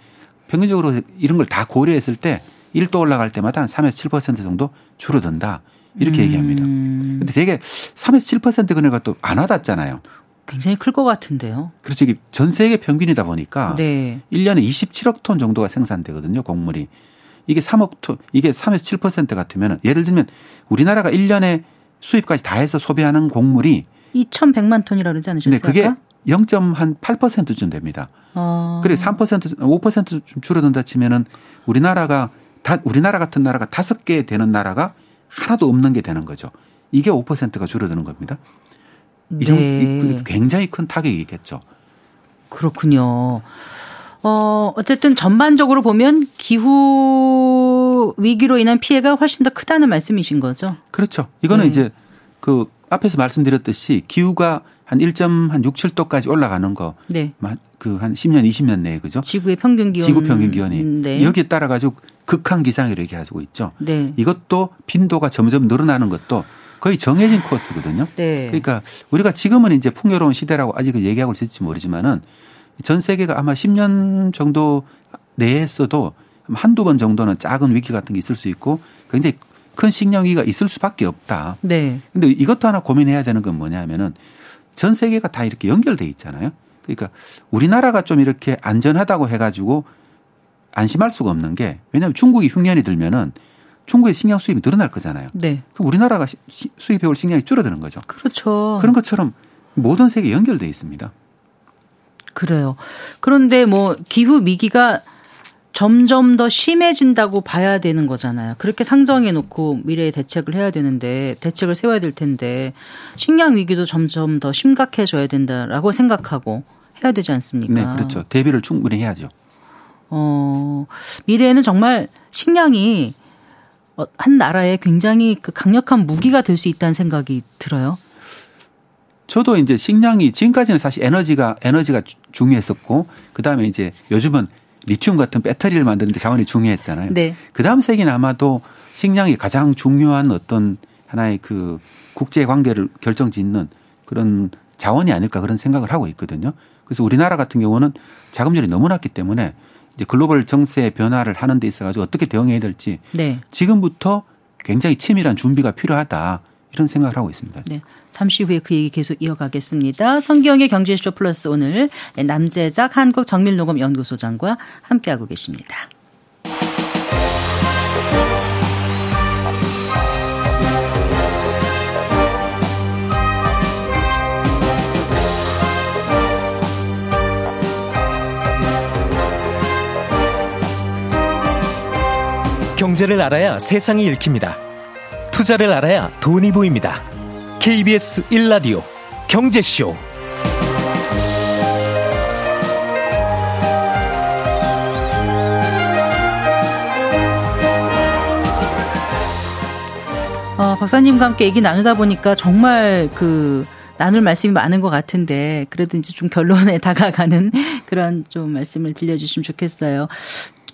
평균적으로 이런 걸 다 고려했을 때 1도 올라갈 때마다 한 3에서 7% 정도 줄어든다. 이렇게 음. 얘기합니다. 근데 되게 3에서 7% 그네가 또 안 와닿잖아요. 굉장히 클 것 같은데요. 그렇죠. 이게 전 세계 평균이다 보니까 네. 1년에 27억 톤 정도가 생산되거든요, 곡물이. 이게 3억 톤, 이게 3에서 7% 같으면 예를 들면 우리나라가 1년에 수입까지 다 해서 소비하는 곡물이 2,100만 톤이라 그러지 않으셨어요? 네, 그게 아까? 0.8%쯤 됩니다. 어. 그래 3% 5%좀 줄어든다 치면은 우리나라가 다 우리나라 같은 나라가 다섯 개 되는 나라가 하나도 없는 게 되는 거죠. 이게 5%가 줄어드는 겁니다. 이런 네. 굉장히 큰 타격이겠죠. 그렇군요. 어, 어쨌든 전반적으로 보면 기후 위기로 인한 피해가 훨씬 더 크다는 말씀이신 거죠. 그렇죠. 이거는 네. 이제 그 앞에서 말씀드렸듯이 기후가 한 1.6, 7도까지 올라가는 거, 네. 그한 10년, 20년 내에 그죠? 지구의 평균 기온. 지구 평균 기온이 네. 여기에 따라 가지고 극한 기상이라고 얘기하고 있죠. 네. 이것도 빈도가 점점 늘어나는 것도 거의 정해진 코스거든요. 네. 그러니까 우리가 지금은 이제 풍요로운 시대라고 아직 얘기하고 있을지 모르지만은 전 세계가 아마 10년 정도 내에서도 한두 번 정도는 작은 위기 같은 게 있을 수 있고 굉장히 큰 식량 위기가 있을 수밖에 없다. 네. 근데 이것도 하나 고민해야 되는 건 뭐냐면은 전 세계가 다 이렇게 연결돼 있잖아요. 그러니까 우리나라가 좀 이렇게 안전하다고 해가지고 안심할 수가 없는 게 왜냐하면 중국이 흉년이 들면은 중국의 식량 수입이 늘어날 거잖아요. 네. 그럼 우리나라가 수입해올 식량이 줄어드는 거죠. 그렇죠. 그런 것처럼 모든 세계 연결돼 있습니다. 그래요. 그런데 뭐 기후 위기가 점점 더 심해진다고 봐야 되는 거잖아요. 그렇게 상정해 놓고 미래에 대책을 해야 되는데 대책을 세워야 될 텐데 식량 위기도 점점 더 심각해져야 된다라고 생각하고 해야 되지 않습니까? 네, 그렇죠. 대비를 충분히 해야죠. 어, 미래에는 정말 식량이 어, 한 나라에 굉장히 그 강력한 무기가 될 수 있다는 생각이 들어요. 저도 이제 식량이 지금까지는 사실 에너지가 에너지가 주- 중요했었고 그 다음에 이제 요즘은 리튬 같은 배터리를 만드는데 자원이 중요했잖아요. 네. 그 다음 세기는 아마도 식량이 가장 중요한 어떤 하나의 그 국제 관계를 결정짓는 그런 자원이 아닐까 그런 생각을 하고 있거든요. 그래서 우리나라 같은 경우는 자금률이 너무 낮기 때문에 글로벌 정세 변화를 하는 데 있어 가지고 어떻게 대응해야 될지 네. 지금부터 굉장히 치밀한 준비가 필요하다 이런 생각을 하고 있습니다. 네. 잠시 후에 그 얘기 계속 이어가겠습니다. 성기영의 경제쇼 플러스 오늘 남재작 한국정밀녹음연구소장과 함께하고 계십니다. 경제를 알아야 세상이 읽힙니다. 투자를 알아야 돈이 보입니다. KBS 1라디오 경제쇼. 어, 박사님과 함께 얘기 나누다 보니까 정말 그 나눌 말씀이 많은 것 같은데 그래도 이제 좀 결론에 (laughs) 다가가는 그런 좀 말씀을 들려주시면 좋겠어요.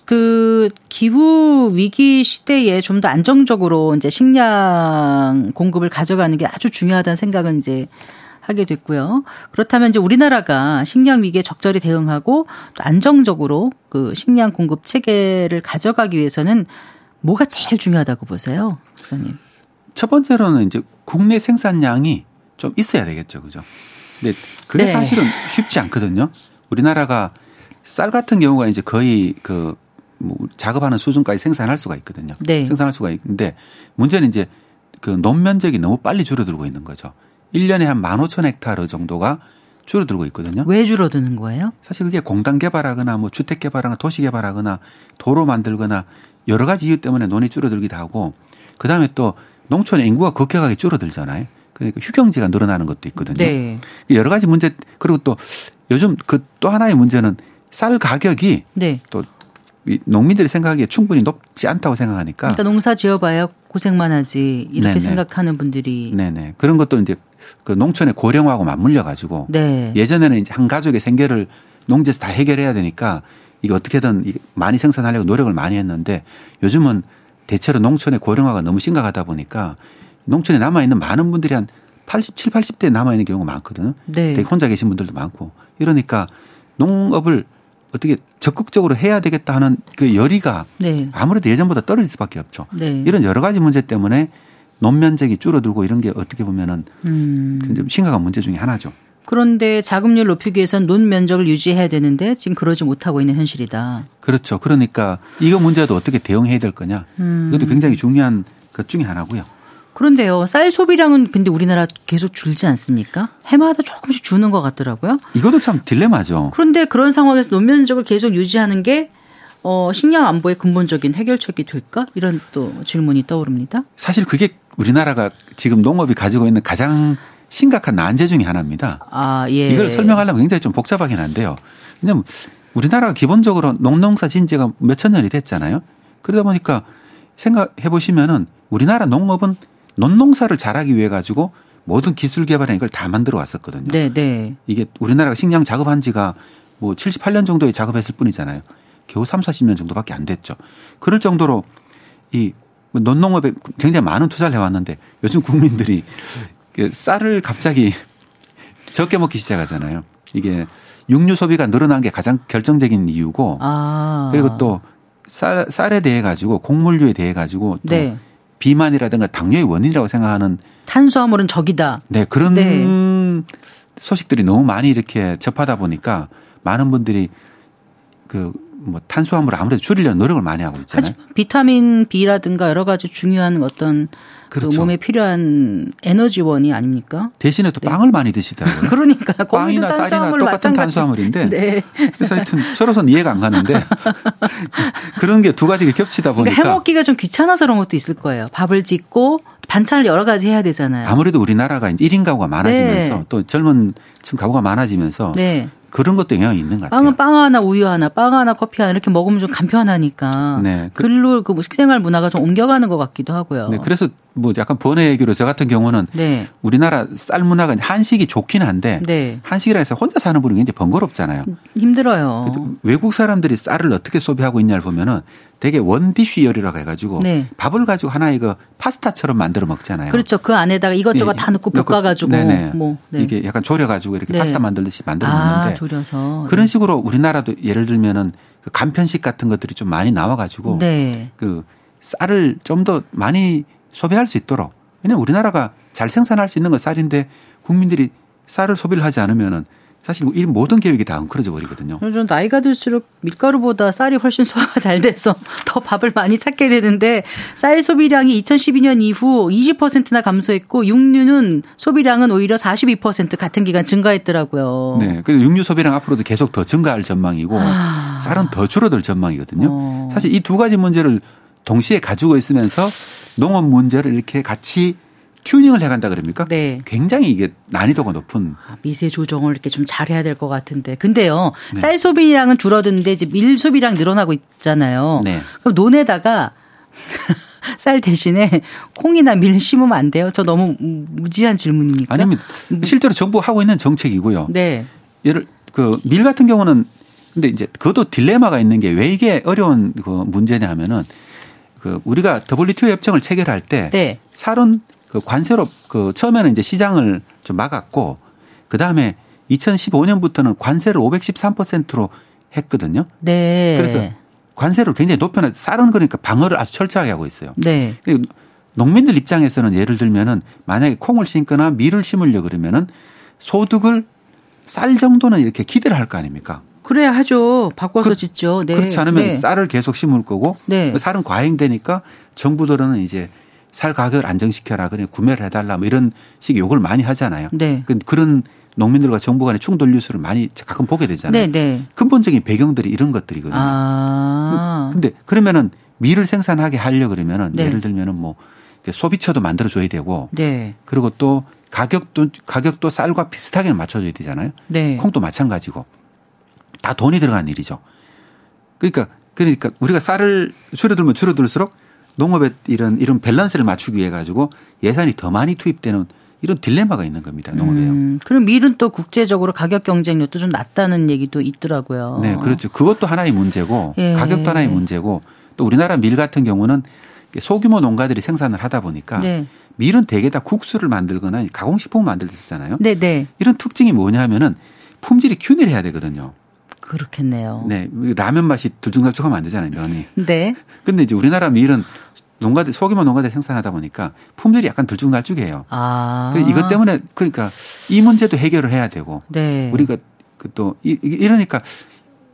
그 기후 위기 시대에 좀 더 안정적으로 이제 식량 공급을 가져가는 게 아주 중요하다는 생각은 이제 하게 됐고요. 그렇다면 이제 우리나라가 식량 위기에 적절히 대응하고 또 안정적으로 그 식량 공급 체계를 가져가기 위해서는 뭐가 제일 중요하다고 보세요, 박사님? 첫 번째로는 이제 국내 생산량이 좀 있어야 되겠죠. 그죠? 근데 그게 네. 사실은 쉽지 않거든요. 우리나라가 쌀 같은 경우가 이제 거의 그 뭐 작업하는 수준까지 생산할 수가 있거든요. 네. 생산할 수가 있는데 문제는 이제 그 논면적이 너무 빨리 줄어들고 있는 거죠. 1년에 한 15,000헥타르 정도가 줄어들고 있거든요. 왜 줄어드는 거예요? 사실 그게 공단 개발하거나 뭐 주택 개발하거나 도시 개발하거나 도로 만들거나 여러 가지 이유 때문에 논이 줄어들기도 하고 그다음에 또 농촌의 인구가 급격하게 줄어들잖아요. 그러니까 휴경지가 늘어나는 것도 있거든요. 네. 여러 가지 문제 그리고 또 요즘 그 또 하나의 문제는 쌀 가격이 네. 또이 농민들이 생각하기에 충분히 높지 않다고 생각하니까 그러니까 농사 지어봐야 고생만 하지 이렇게 네네. 생각하는 분들이 네네 그런 것도 이제 그 농촌의 고령화하고 맞물려 가지고 네. 예전에는 이제 한 가족의 생계를 농지에서 다 해결해야 되니까 이게 어떻게든 많이 생산하려고 노력을 많이 했는데 요즘은 대체로 농촌의 고령화가 너무 심각하다 보니까 농촌에 남아 있는 많은 분들이 한 87, 80대 남아 있는 경우가 많거든요. 네. 되게 혼자 계신 분들도 많고 이러니까 농업을 어떻게 적극적으로 해야 되겠다 하는 그 열의가 네. 아무래도 예전보다 떨어질 수밖에 없죠. 네. 이런 여러 가지 문제 때문에 논면적이 줄어들고 이런 게 어떻게 보면은 음. 심각한 문제 중에 하나죠. 그런데 자금률 높이기 위해선 논 면적을 유지해야 되는데 지금 그러지 못하고 있는 현실이다. 그렇죠. 그러니까 이거 문제도 어떻게 대응해야 될 거냐. 음. 이것도 굉장히 중요한 것 중에 하나고요. 그런데요, 쌀 소비량은 근데 우리나라 계속 줄지 않습니까? 해마다 조금씩 주는 것 같더라고요. 이것도 참 딜레마죠. 그런데 그런 상황에서 논면적을 계속 유지하는 게 어, 식량 안보의 근본적인 해결책이 될까? 이런 또 질문이 떠오릅니다. 사실 그게 우리나라가 지금 농업이 가지고 있는 가장 심각한 난제 중의 하나입니다. 아, 예. 이걸 설명하려면 굉장히 좀 복잡하긴 한데요. 왜냐하면 우리나라가 기본적으로 농농사 진 지가 몇천 년이 됐잖아요. 그러다 보니까 생각해 보시면은 우리나라 농업은 논농사를 잘하기 위해 가지고 모든 기술 개발에 이걸 다 만들어 왔었거든요. 네, 네. 이게 우리나라가 식량 작업한 지가 뭐 78년 정도에 작업했을 뿐이잖아요. 겨우 3, 40년 정도밖에 안 됐죠. 그럴 정도로 이 논농업에 굉장히 많은 투자를 해왔는데 요즘 국민들이 그 쌀을 갑자기 (laughs) 적게 먹기 시작하잖아요. 이게 육류 소비가 늘어난 게 가장 결정적인 이유고 아. 그리고 또 쌀, 쌀에 대해 가지고 곡물류에 대해 가지고 또 네. 비만이라든가 당뇨의 원인이라고 생각하는 탄수화물은 적이다. 네, 그런 네. 소식들이 너무 많이 이렇게 접하다 보니까 많은 분들이 그 뭐 탄수화물을 아무래도 줄이려는 노력을 많이 하고 있잖아요. 하지만 비타민 B라든가 여러 가지 중요한 어떤 그 그렇죠. 그 몸에 필요한 에너지원이 아닙니까? 대신에 또 네. 빵을 많이 드시더라고요. (laughs) 그러니까 빵이나 쌀이나 똑같은 마찬가지. 탄수화물인데 (laughs) 네. 그래서 하여튼 저로서는 이해가 안 가는데 (laughs) 그런 게 두 가지가 겹치다 그러니까 보니까 그러니까 해먹기가 좀 귀찮아서 그런 것도 있을 거예요. 밥을 짓고 반찬을 여러 가지 해야 되잖아요. 아무래도 우리나라가 이제 1인 가구가 많아지면서 네. 또 젊은 층 가구가 많아지면서 네. 그런 것도 영향이 있는 것 같아요. 빵은 빵 하나, 우유 하나, 빵 하나, 커피 하나 이렇게 먹으면 좀 간편하니까. 네. 그 글로 그 식생활 문화가 좀 옮겨가는 것 같기도 하고요. 네. 그래서 뭐 약간 번외 얘기로 저 같은 경우는 네. 우리나라 쌀 문화가 한식이 좋긴 한데 네. 한식이라 해서 혼자 사는 분이 굉장히 번거롭잖아요. 힘들어요. 외국 사람들이 쌀을 어떻게 소비하고 있냐를 보면은 되게 원디쉬 요리라고 해가지고 네. 밥을 가지고 하나 이거 파스타처럼 만들어 먹잖아요. 그렇죠. 그 안에다가 이것저것 네. 다 넣고 볶아가지고. 뭐 네. 이게 약간 졸여가지고 이렇게 네. 파스타 만들듯이 만들어 아, 먹는데 졸여서 그런 식으로 우리나라도 예를 들면은 그 간편식 같은 것들이 좀 많이 나와가지고 네. 그 쌀을 좀 더 많이 소비할 수 있도록 왜냐면 우리나라가 잘 생산할 수 있는 건 쌀인데 국민들이 쌀을 소비를 하지 않으면은 사실 뭐이 모든 계획이 다 엉클어져 버리거든요. 좀 나이가 들수록 밀가루보다 쌀이 훨씬 소화가 잘 돼서 (laughs) 더 밥을 많이 찾게 되는데 쌀 소비량이 2012년 이후 20%나 감소했고 육류는 소비량은 오히려 42% 같은 기간 증가했더라고요. 네. 그래서 육류 소비량 앞으로도 계속 더 증가할 전망이고 아. 쌀은 더 줄어들 전망이거든요. 어. 사실 이 두 가지 문제를 동시에 가지고 있으면서 농업 문제를 이렇게 같이 튜닝을 해간다 그럽니까? 네. 굉장히 이게 난이도가 높은. 아, 미세 조정을 이렇게 좀 잘해야 될 것 같은데. 근데요, 네. 쌀 소비량은 줄어드는데 이제 밀 소비량 늘어나고 있잖아요. 네. 그럼 논에다가 (laughs) 쌀 대신에 콩이나 밀 심으면 안 돼요? 저 너무 무지한 질문입니까? 아니면 실제로 정부 하고 있는 정책이고요. 네. 예를 그 밀 같은 경우는 근데 이제 그것도 딜레마가 있는 게 왜 이게 어려운 그 문제냐 하면은 그 우리가 WTO 협정을 체결할 때 네. 쌀은 그 관세로 그 처음에는 이제 시장을 좀 막았고 그 다음에 2015년부터는 관세를 513%로 했거든요. 네. 그래서 관세를 굉장히 높여놔 쌀은 그러니까 방어를 아주 철저하게 하고 있어요. 네. 농민들 입장에서는 예를 들면은 만약에 콩을 심거나 밀을 심으려 그러면은 소득을 쌀 정도는 이렇게 기대를 할 거 아닙니까? 그래야 하죠. 바꿔서 그, 짓죠. 네. 그렇지 않으면 네. 쌀을 계속 심을 거고 네. 쌀은 과잉되니까 정부들은 이제 살 가격을 안정시켜라. 그냥 구매를 해달라. 뭐 이런 식의 요구를 많이 하잖아요. 네. 그 그런 농민들과 정부 간의 충돌 뉴스를 많이 가끔 보게 되잖아요. 네, 네. 근본적인 배경들이 이런 것들이거든요. 아. 근데 그러면은 밀을 생산하게 하려 그러면은 네. 예를 들면은 뭐 소비처도 만들어 줘야 되고 네. 그리고 또 가격도 가격도 쌀과 비슷하게 맞춰줘야 되잖아요. 네. 콩도 마찬가지고 다 돈이 들어간 일이죠. 그러니까 그러니까 우리가 쌀을 줄여들면 줄여들수록 농업에 이런 이런 밸런스를 맞추기 위해 가지고 예산이 더 많이 투입되는 이런 딜레마가 있는 겁니다. 농업에요. 음, 그럼 밀은 또 국제적으로 가격 경쟁력도 좀 낮다는 얘기도 있더라고요. 네, 그렇죠. 그것도 하나의 문제고 예. 가격도 하나의 문제고 또 우리나라 밀 같은 경우는 소규모 농가들이 생산을 하다 보니까 네. 밀은 대개 다 국수를 만들거나 가공식품을 만들 때 쓰잖아요. 네, 네. 이런 특징이 뭐냐면은 품질이 균일해야 되거든요. 그렇겠네요. 네. 라면 맛이 들쭉날쭉하면 안 되잖아요, 면이. 네. 근데 이제 우리나라 밀은 농가들 소규모 농가들 생산하다 보니까 품질이 약간 들쭉날쭉해요. 아. 그 이것 때문에 그러니까 이 문제도 해결을 해야 되고 네. 우리가 그또 이러니까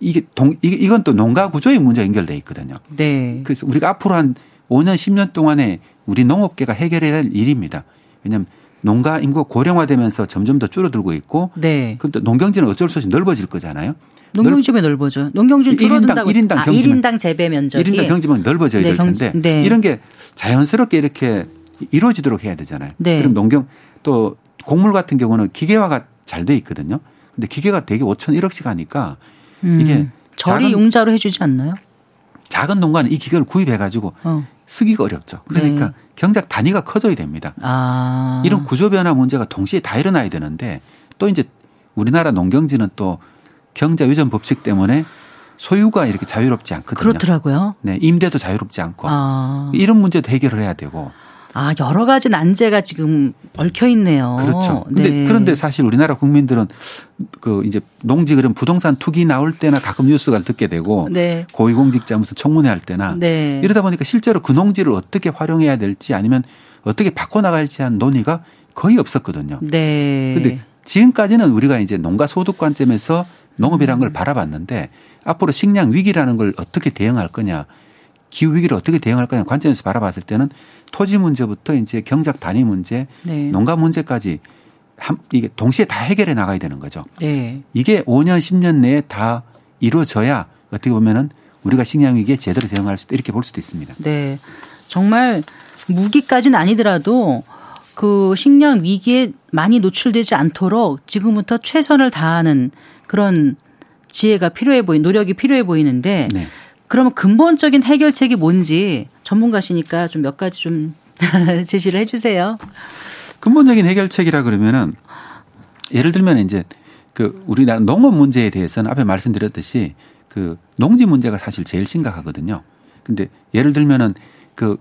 이게 동 이건 또 농가 구조의 문제 연결돼 있거든요. 네. 그래서 우리가 앞으로 한 5년 10년 동안에 우리 농업계가 해결해야 할 일입니다. 왜냐하면 농가 인구가 고령화되면서 점점 더 줄어들고 있고 네. 근데 농경지는 어쩔 수 없이 넓어질 거잖아요. 농경지배 넓어져. 농경지 줄어든다고. 1인당, 1인당 아, 경지면 1인당 재배 면적이 1인당 경지면 넓어져야 네, 될 텐데 경지- 네. 이런 게 자연스럽게 이렇게 이루어지도록 해야 되잖아요. 네. 그럼 농경 또 곡물 같은 경우는 기계화가 잘 돼 있거든요. 근데 기계가 되게 5천 1억씩 하니까 음. 이게 절이 작은- 용자로 해주지 않나요? 작은 농가는 이 기계를 구입해 가지고 어. 쓰기가 어렵죠. 그러니까 네. 경작 단위가 커져야 됩니다. 아. 이런 구조 변화 문제가 동시에 다 일어나야 되는데 또 이제 우리나라 농경지는 또 경자 유전 법칙 때문에 소유가 이렇게 자유롭지 않거든요. 그렇더라고요. 네, 임대도 자유롭지 않고 아. 이런 문제도 해결을 해야 되고 아, 여러 가지 난제가 지금 얽혀 있네요. 그렇죠. 근데 네. 그런데 사실 우리나라 국민들은 그 이제 농지 그런 부동산 투기 나올 때나 가끔 뉴스가 듣게 되고 네. 고위공직자 무슨 청문회 할 때나 네. 이러다 보니까 실제로 그 농지를 어떻게 활용해야 될지 아니면 어떻게 바꿔 나갈지 한 논의가 거의 없었거든요. 네. 근데 지금까지는 우리가 이제 농가 소득 관점에서 농업이라는 걸 바라봤는데 앞으로 식량 위기라는 걸 어떻게 대응할 거냐, 기후 위기를 어떻게 대응할 거냐 관점에서 바라봤을 때는 토지 문제부터 이제 경작 단위 문제, 네. 농가 문제까지 한 이게 동시에 다 해결해 나가야 되는 거죠. 네. 이게 5년 10년 내에 다 이루어져야 어떻게 보면은 우리가 식량 위기에 제대로 대응할 수 이렇게 볼 수도 있습니다. 네. 정말 무기까지는 아니더라도 그 식량 위기에 많이 노출되지 않도록 지금부터 최선을 다하는 그런 지혜가 필요해 보이, 노력이 필요해 보이는데 네. 그러면 근본적인 해결책이 뭔지 전문가시니까 좀 몇 가지 좀 (laughs) 제시를 해 주세요. 근본적인 해결책이라 그러면은 예를 들면 이제 그 우리나라 농업 문제에 대해서는 앞에 말씀드렸듯이 그 농지 문제가 사실 제일 심각하거든요. 근데 예를 들면은 그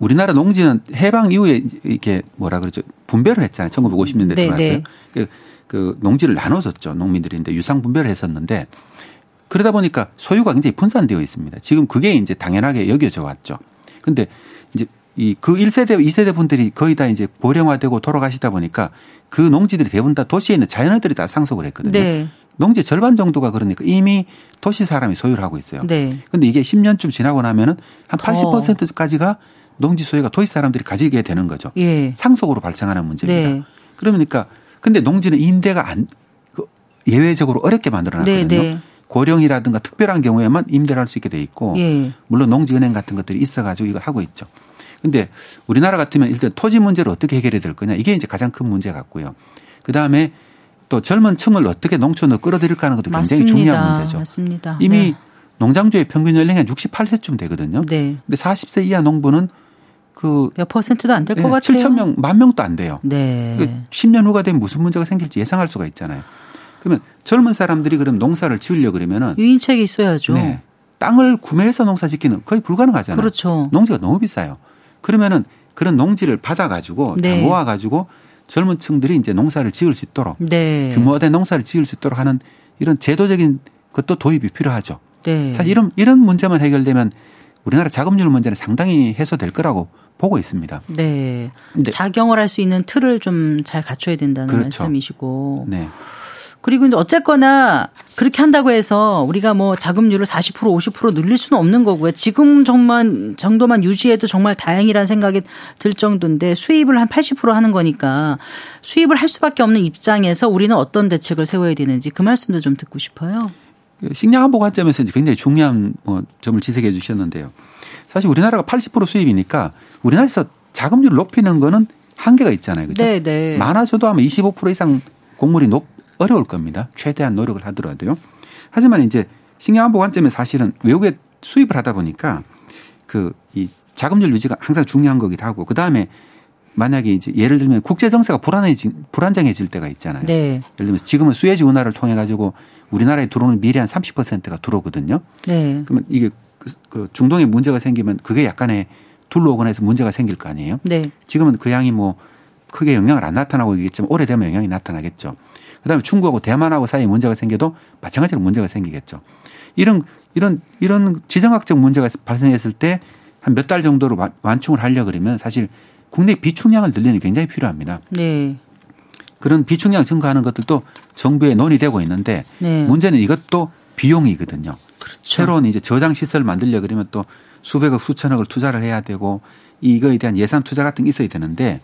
우리나라 농지는 해방 이후에 이렇게 뭐라 그러죠 분배를 했잖아요. 1950년대 네, 들어왔어요. 네. 그, 그 농지를 나눠줬죠. 농민들인데 유상 분배를 했었는데 그러다 보니까 소유가 굉장히 분산되어 있습니다. 지금 그게 이제 당연하게 여겨져 왔죠. 근데 이제 이 그 1세대, 2세대 분들이 거의 다 이제 고령화되고 돌아가시다 보니까 그 농지들이 대부분 다 도시에 있는 자연어들이 다 상속을 했거든요. 네. 농지 절반 정도가 그러니까 이미 도시 사람이 소유를 하고 있어요. 네. 근데 이게 10년쯤 지나고 나면은 한 더. 80%까지가 농지 소유가 도시 사람들이 가지게 되는 거죠. 예. 상속으로 발생하는 문제입니다. 네. 그러니까 근데 농지는 임대가 안그 예외적으로 어렵게 만들어 네, 놨거든요. 네. 고령이라든가 특별한 경우에만 임대를 할 수 있게 돼 있고 예. 물론 농지은행 같은 것들이 있어 가지고 이걸 하고 있죠. 근데 우리나라 같으면 일단 토지 문제를 어떻게 해결해야 될 거냐 이게 이제 가장 큰 문제 같고요. 그다음에 또 젊은 층을 어떻게 농촌으로 끌어들일까 하는 것도 굉장히 맞습니다. 중요한 문제죠. 맞습니다. 이미 네. 농장주의 평균 연령이 한 68세쯤 되거든요. 네. 근데 40세 이하 농부는 그 몇 퍼센트도 안 될것 예, 같아요. 7천 명, 만 명도 안 돼요. 네. 그 10년 후가 되면 무슨 문제가 생길지 예상할 수가 있잖아요. 그러면 젊은 사람들이 그럼 농사를 지으려 그러면은 유인책이 있어야죠. 네, 땅을 구매해서 농사 짓기는 거의 불가능하잖아요. 그렇죠. 농지가 너무 비싸요. 그러면은 그런 농지를 받아 가지고 네. 다 모아 가지고 젊은 층들이 이제 농사를 지을 수 있도록 네. 규모화된 농사를 지을 수 있도록 하는 이런 제도적인 것도 도입이 필요하죠. 네. 사실 이런 이런 문제만 해결되면 우리나라 자금률 문제는 상당히 해소될 거라고 보고 있습니다. 네. 작용을 할 수 있는 틀을 좀 잘 갖춰야 된다는 그렇죠. 말씀이시고. 네. 그리고 이제 어쨌거나 그렇게 한다고 해서 우리가 뭐 자금률을 40% 50% 늘릴 수는 없는 거고요. 지금 정만 정도만 유지해도 정말 다행이라는 생각이 들 정도인데 수입을 한 80% 하는 거니까 수입을 할 수밖에 없는 입장에서 우리는 어떤 대책을 세워야 되는지 그 말씀도 좀 듣고 싶어요. 그 식량 안보 관점에서 굉장히 중요한 뭐 점을 지적해 주셨는데요. 사실 우리나라가 80% 수입이니까 우리나라에서 자금률을 높이는 거는 한계가 있잖아요. 그죠? 네, 네. 많아져도 아마 25% 이상 곡물이 높 어려울 겁니다. 최대한 노력을 하더라도요. 하지만 이제 식량 안보 관점에 사실은 외국에 수입을 하다 보니까 그 이 자금률 유지가 항상 중요한 거기도 하고 그 다음에 만약에 이제 예를 들면 국제 정세가 불안해지 불안정해질 때가 있잖아요. 네. 예를 들면 지금은 수에즈 운하를 통해 가지고 우리나라에 들어오는 밀이 한 30%가 들어오거든요. 네. 그러면 이게 그- 그 중동에 문제가 생기면 그게 약간의 둘러오거나 해서 문제가 생길 거 아니에요. 네. 지금은 그 양이 뭐 크게 영향을 안 나타나고 있겠지만 오래되면 영향이 나타나겠죠. 그다음에 중국하고 대만하고 사이에 문제가 생겨도 마찬가지로 문제가 생기겠죠. 이런 이런 이런 지정학적 문제가 발생했을 때 한 몇 달 정도로 완충을 하려 그러면 사실 국내 비축량을 늘리는 게 굉장히 필요합니다. 네. 그런 비축량 증가하는 것들도 정부에 논의되고 있는데 네. 문제는 이것도 비용이거든요. 그렇죠. 새로운 이제 저장 시설 만들려 그러면 또 수백억 수천억을 투자를 해야 되고 이거에 대한 예산 투자 같은 게 있어야 되는데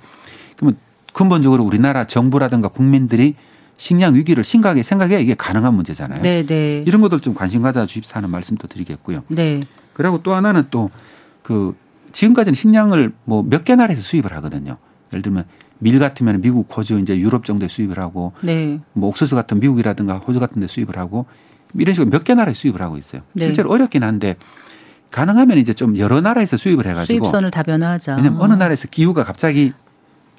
그러면 근본적으로 우리나라 정부라든가 국민들이 식량 위기를 심각하게 생각해야 이게 가능한 문제잖아요. 네, 네. 이런 것들 좀 관심 가져 주십사 하는 말씀도 드리겠고요. 네. 그리고 또 하나는 또 그 지금까지는 식량을 뭐 몇 개 나라에서 수입을 하거든요. 예를 들면 밀 같으면 미국, 호주, 이제 유럽 정도에 수입을 하고 네. 뭐 옥수수 같은 미국이라든가 호주 같은 데 수입을 하고 이런 식으로 몇 개 나라에 수입을 하고 있어요. 네. 실제로 어렵긴 한데 가능하면 이제 좀 여러 나라에서 수입을 해가지고 수입선을 다변화하자. 왜냐면 어느 나라에서 기후가 갑자기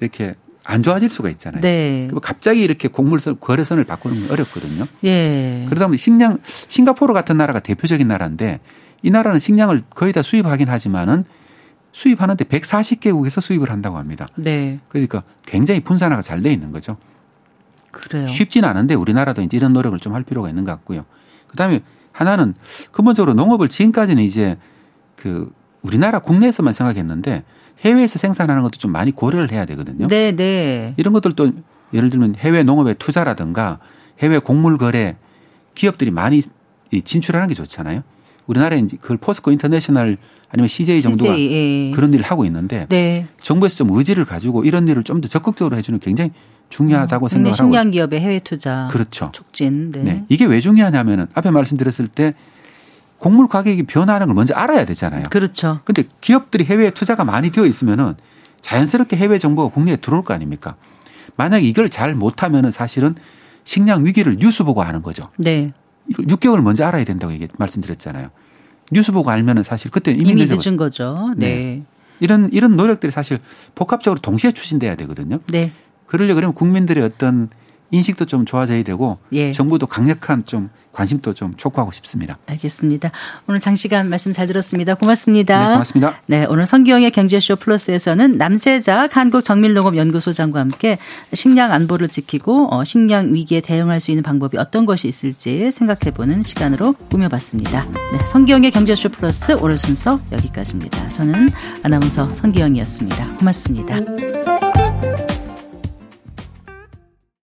이렇게 안 좋아질 수가 있잖아요. 네. 갑자기 이렇게 곡물선 거래선을 바꾸는 건 어렵거든요. 예. 그러다 보니 식량 싱가포르 같은 나라가 대표적인 나라인데 이 나라는 식량을 거의 다 수입하긴 하지만은 수입하는데 140개국에서 수입을 한다고 합니다. 네. 그러니까 굉장히 분산화가 잘 돼 있는 거죠. 그래요. 쉽지는 않은데 우리나라도 이제 이런 노력을 좀 할 필요가 있는 것 같고요. 그다음에 하나는 근본적으로 농업을 지금까지는 이제 그 우리나라 국내에서만 생각했는데 해외에서 생산하는 것도 좀 많이 고려를 해야 되거든요. 네, 네. 이런 것들도 예를 들면 해외 농업에 투자라든가 해외 곡물 거래 기업들이 많이 진출하는 게 좋잖아요. 우리나라에 이제 그걸 포스코 인터내셔널 아니면 CJ 정도가 CJ, 예. 그런 일을 하고 있는데 네. 정부에서 좀 의지를 가지고 이런 일을 좀 더 적극적으로 해주는 굉장히 중요하다고 하고 식량 기업의 해외 투자 그렇죠. 촉진. 네. 네. 이게 왜 중요하냐면은 앞에 말씀드렸을 때 곡물 가격이 변하는 걸 먼저 알아야 되잖아요. 그렇죠. 근데 기업들이 해외에 투자가 많이 되어 있으면은 자연스럽게 해외 정보가 국내에 들어올 거 아닙니까? 만약 이걸 잘 못하면은 사실은 식량 위기를 뉴스 보고 아는 거죠. 네. 이걸 6개월 먼저 알아야 된다고 얘기 말씀드렸잖아요. 뉴스 보고 알면은 사실 그때 이미, 이미 늦은 거죠. 네. 네. 이런 이런 노력들이 사실 복합적으로 동시에 추진돼야 되거든요. 네. 그러려 그러면 국민들의 어떤 인식도 좀 좋아져야 되고 예. 정부도 강력한 좀 관심도 좀 촉구하고 싶습니다. 알겠습니다. 오늘 장시간 말씀 잘 들었습니다. 고맙습니다. 네, 고맙습니다. 네, 오늘 성기영의 경제쇼 플러스에서는 남재작 한국 정밀농업연구소장과 함께 식량 안보를 지키고 어, 식량 위기에 대응할 수 있는 방법이 어떤 것이 있을지 생각해보는 시간으로 꾸며봤습니다. 네, 성기영의 경제쇼 플러스 오늘 순서 여기까지입니다. 저는 아나운서 성기영이었습니다. 고맙습니다.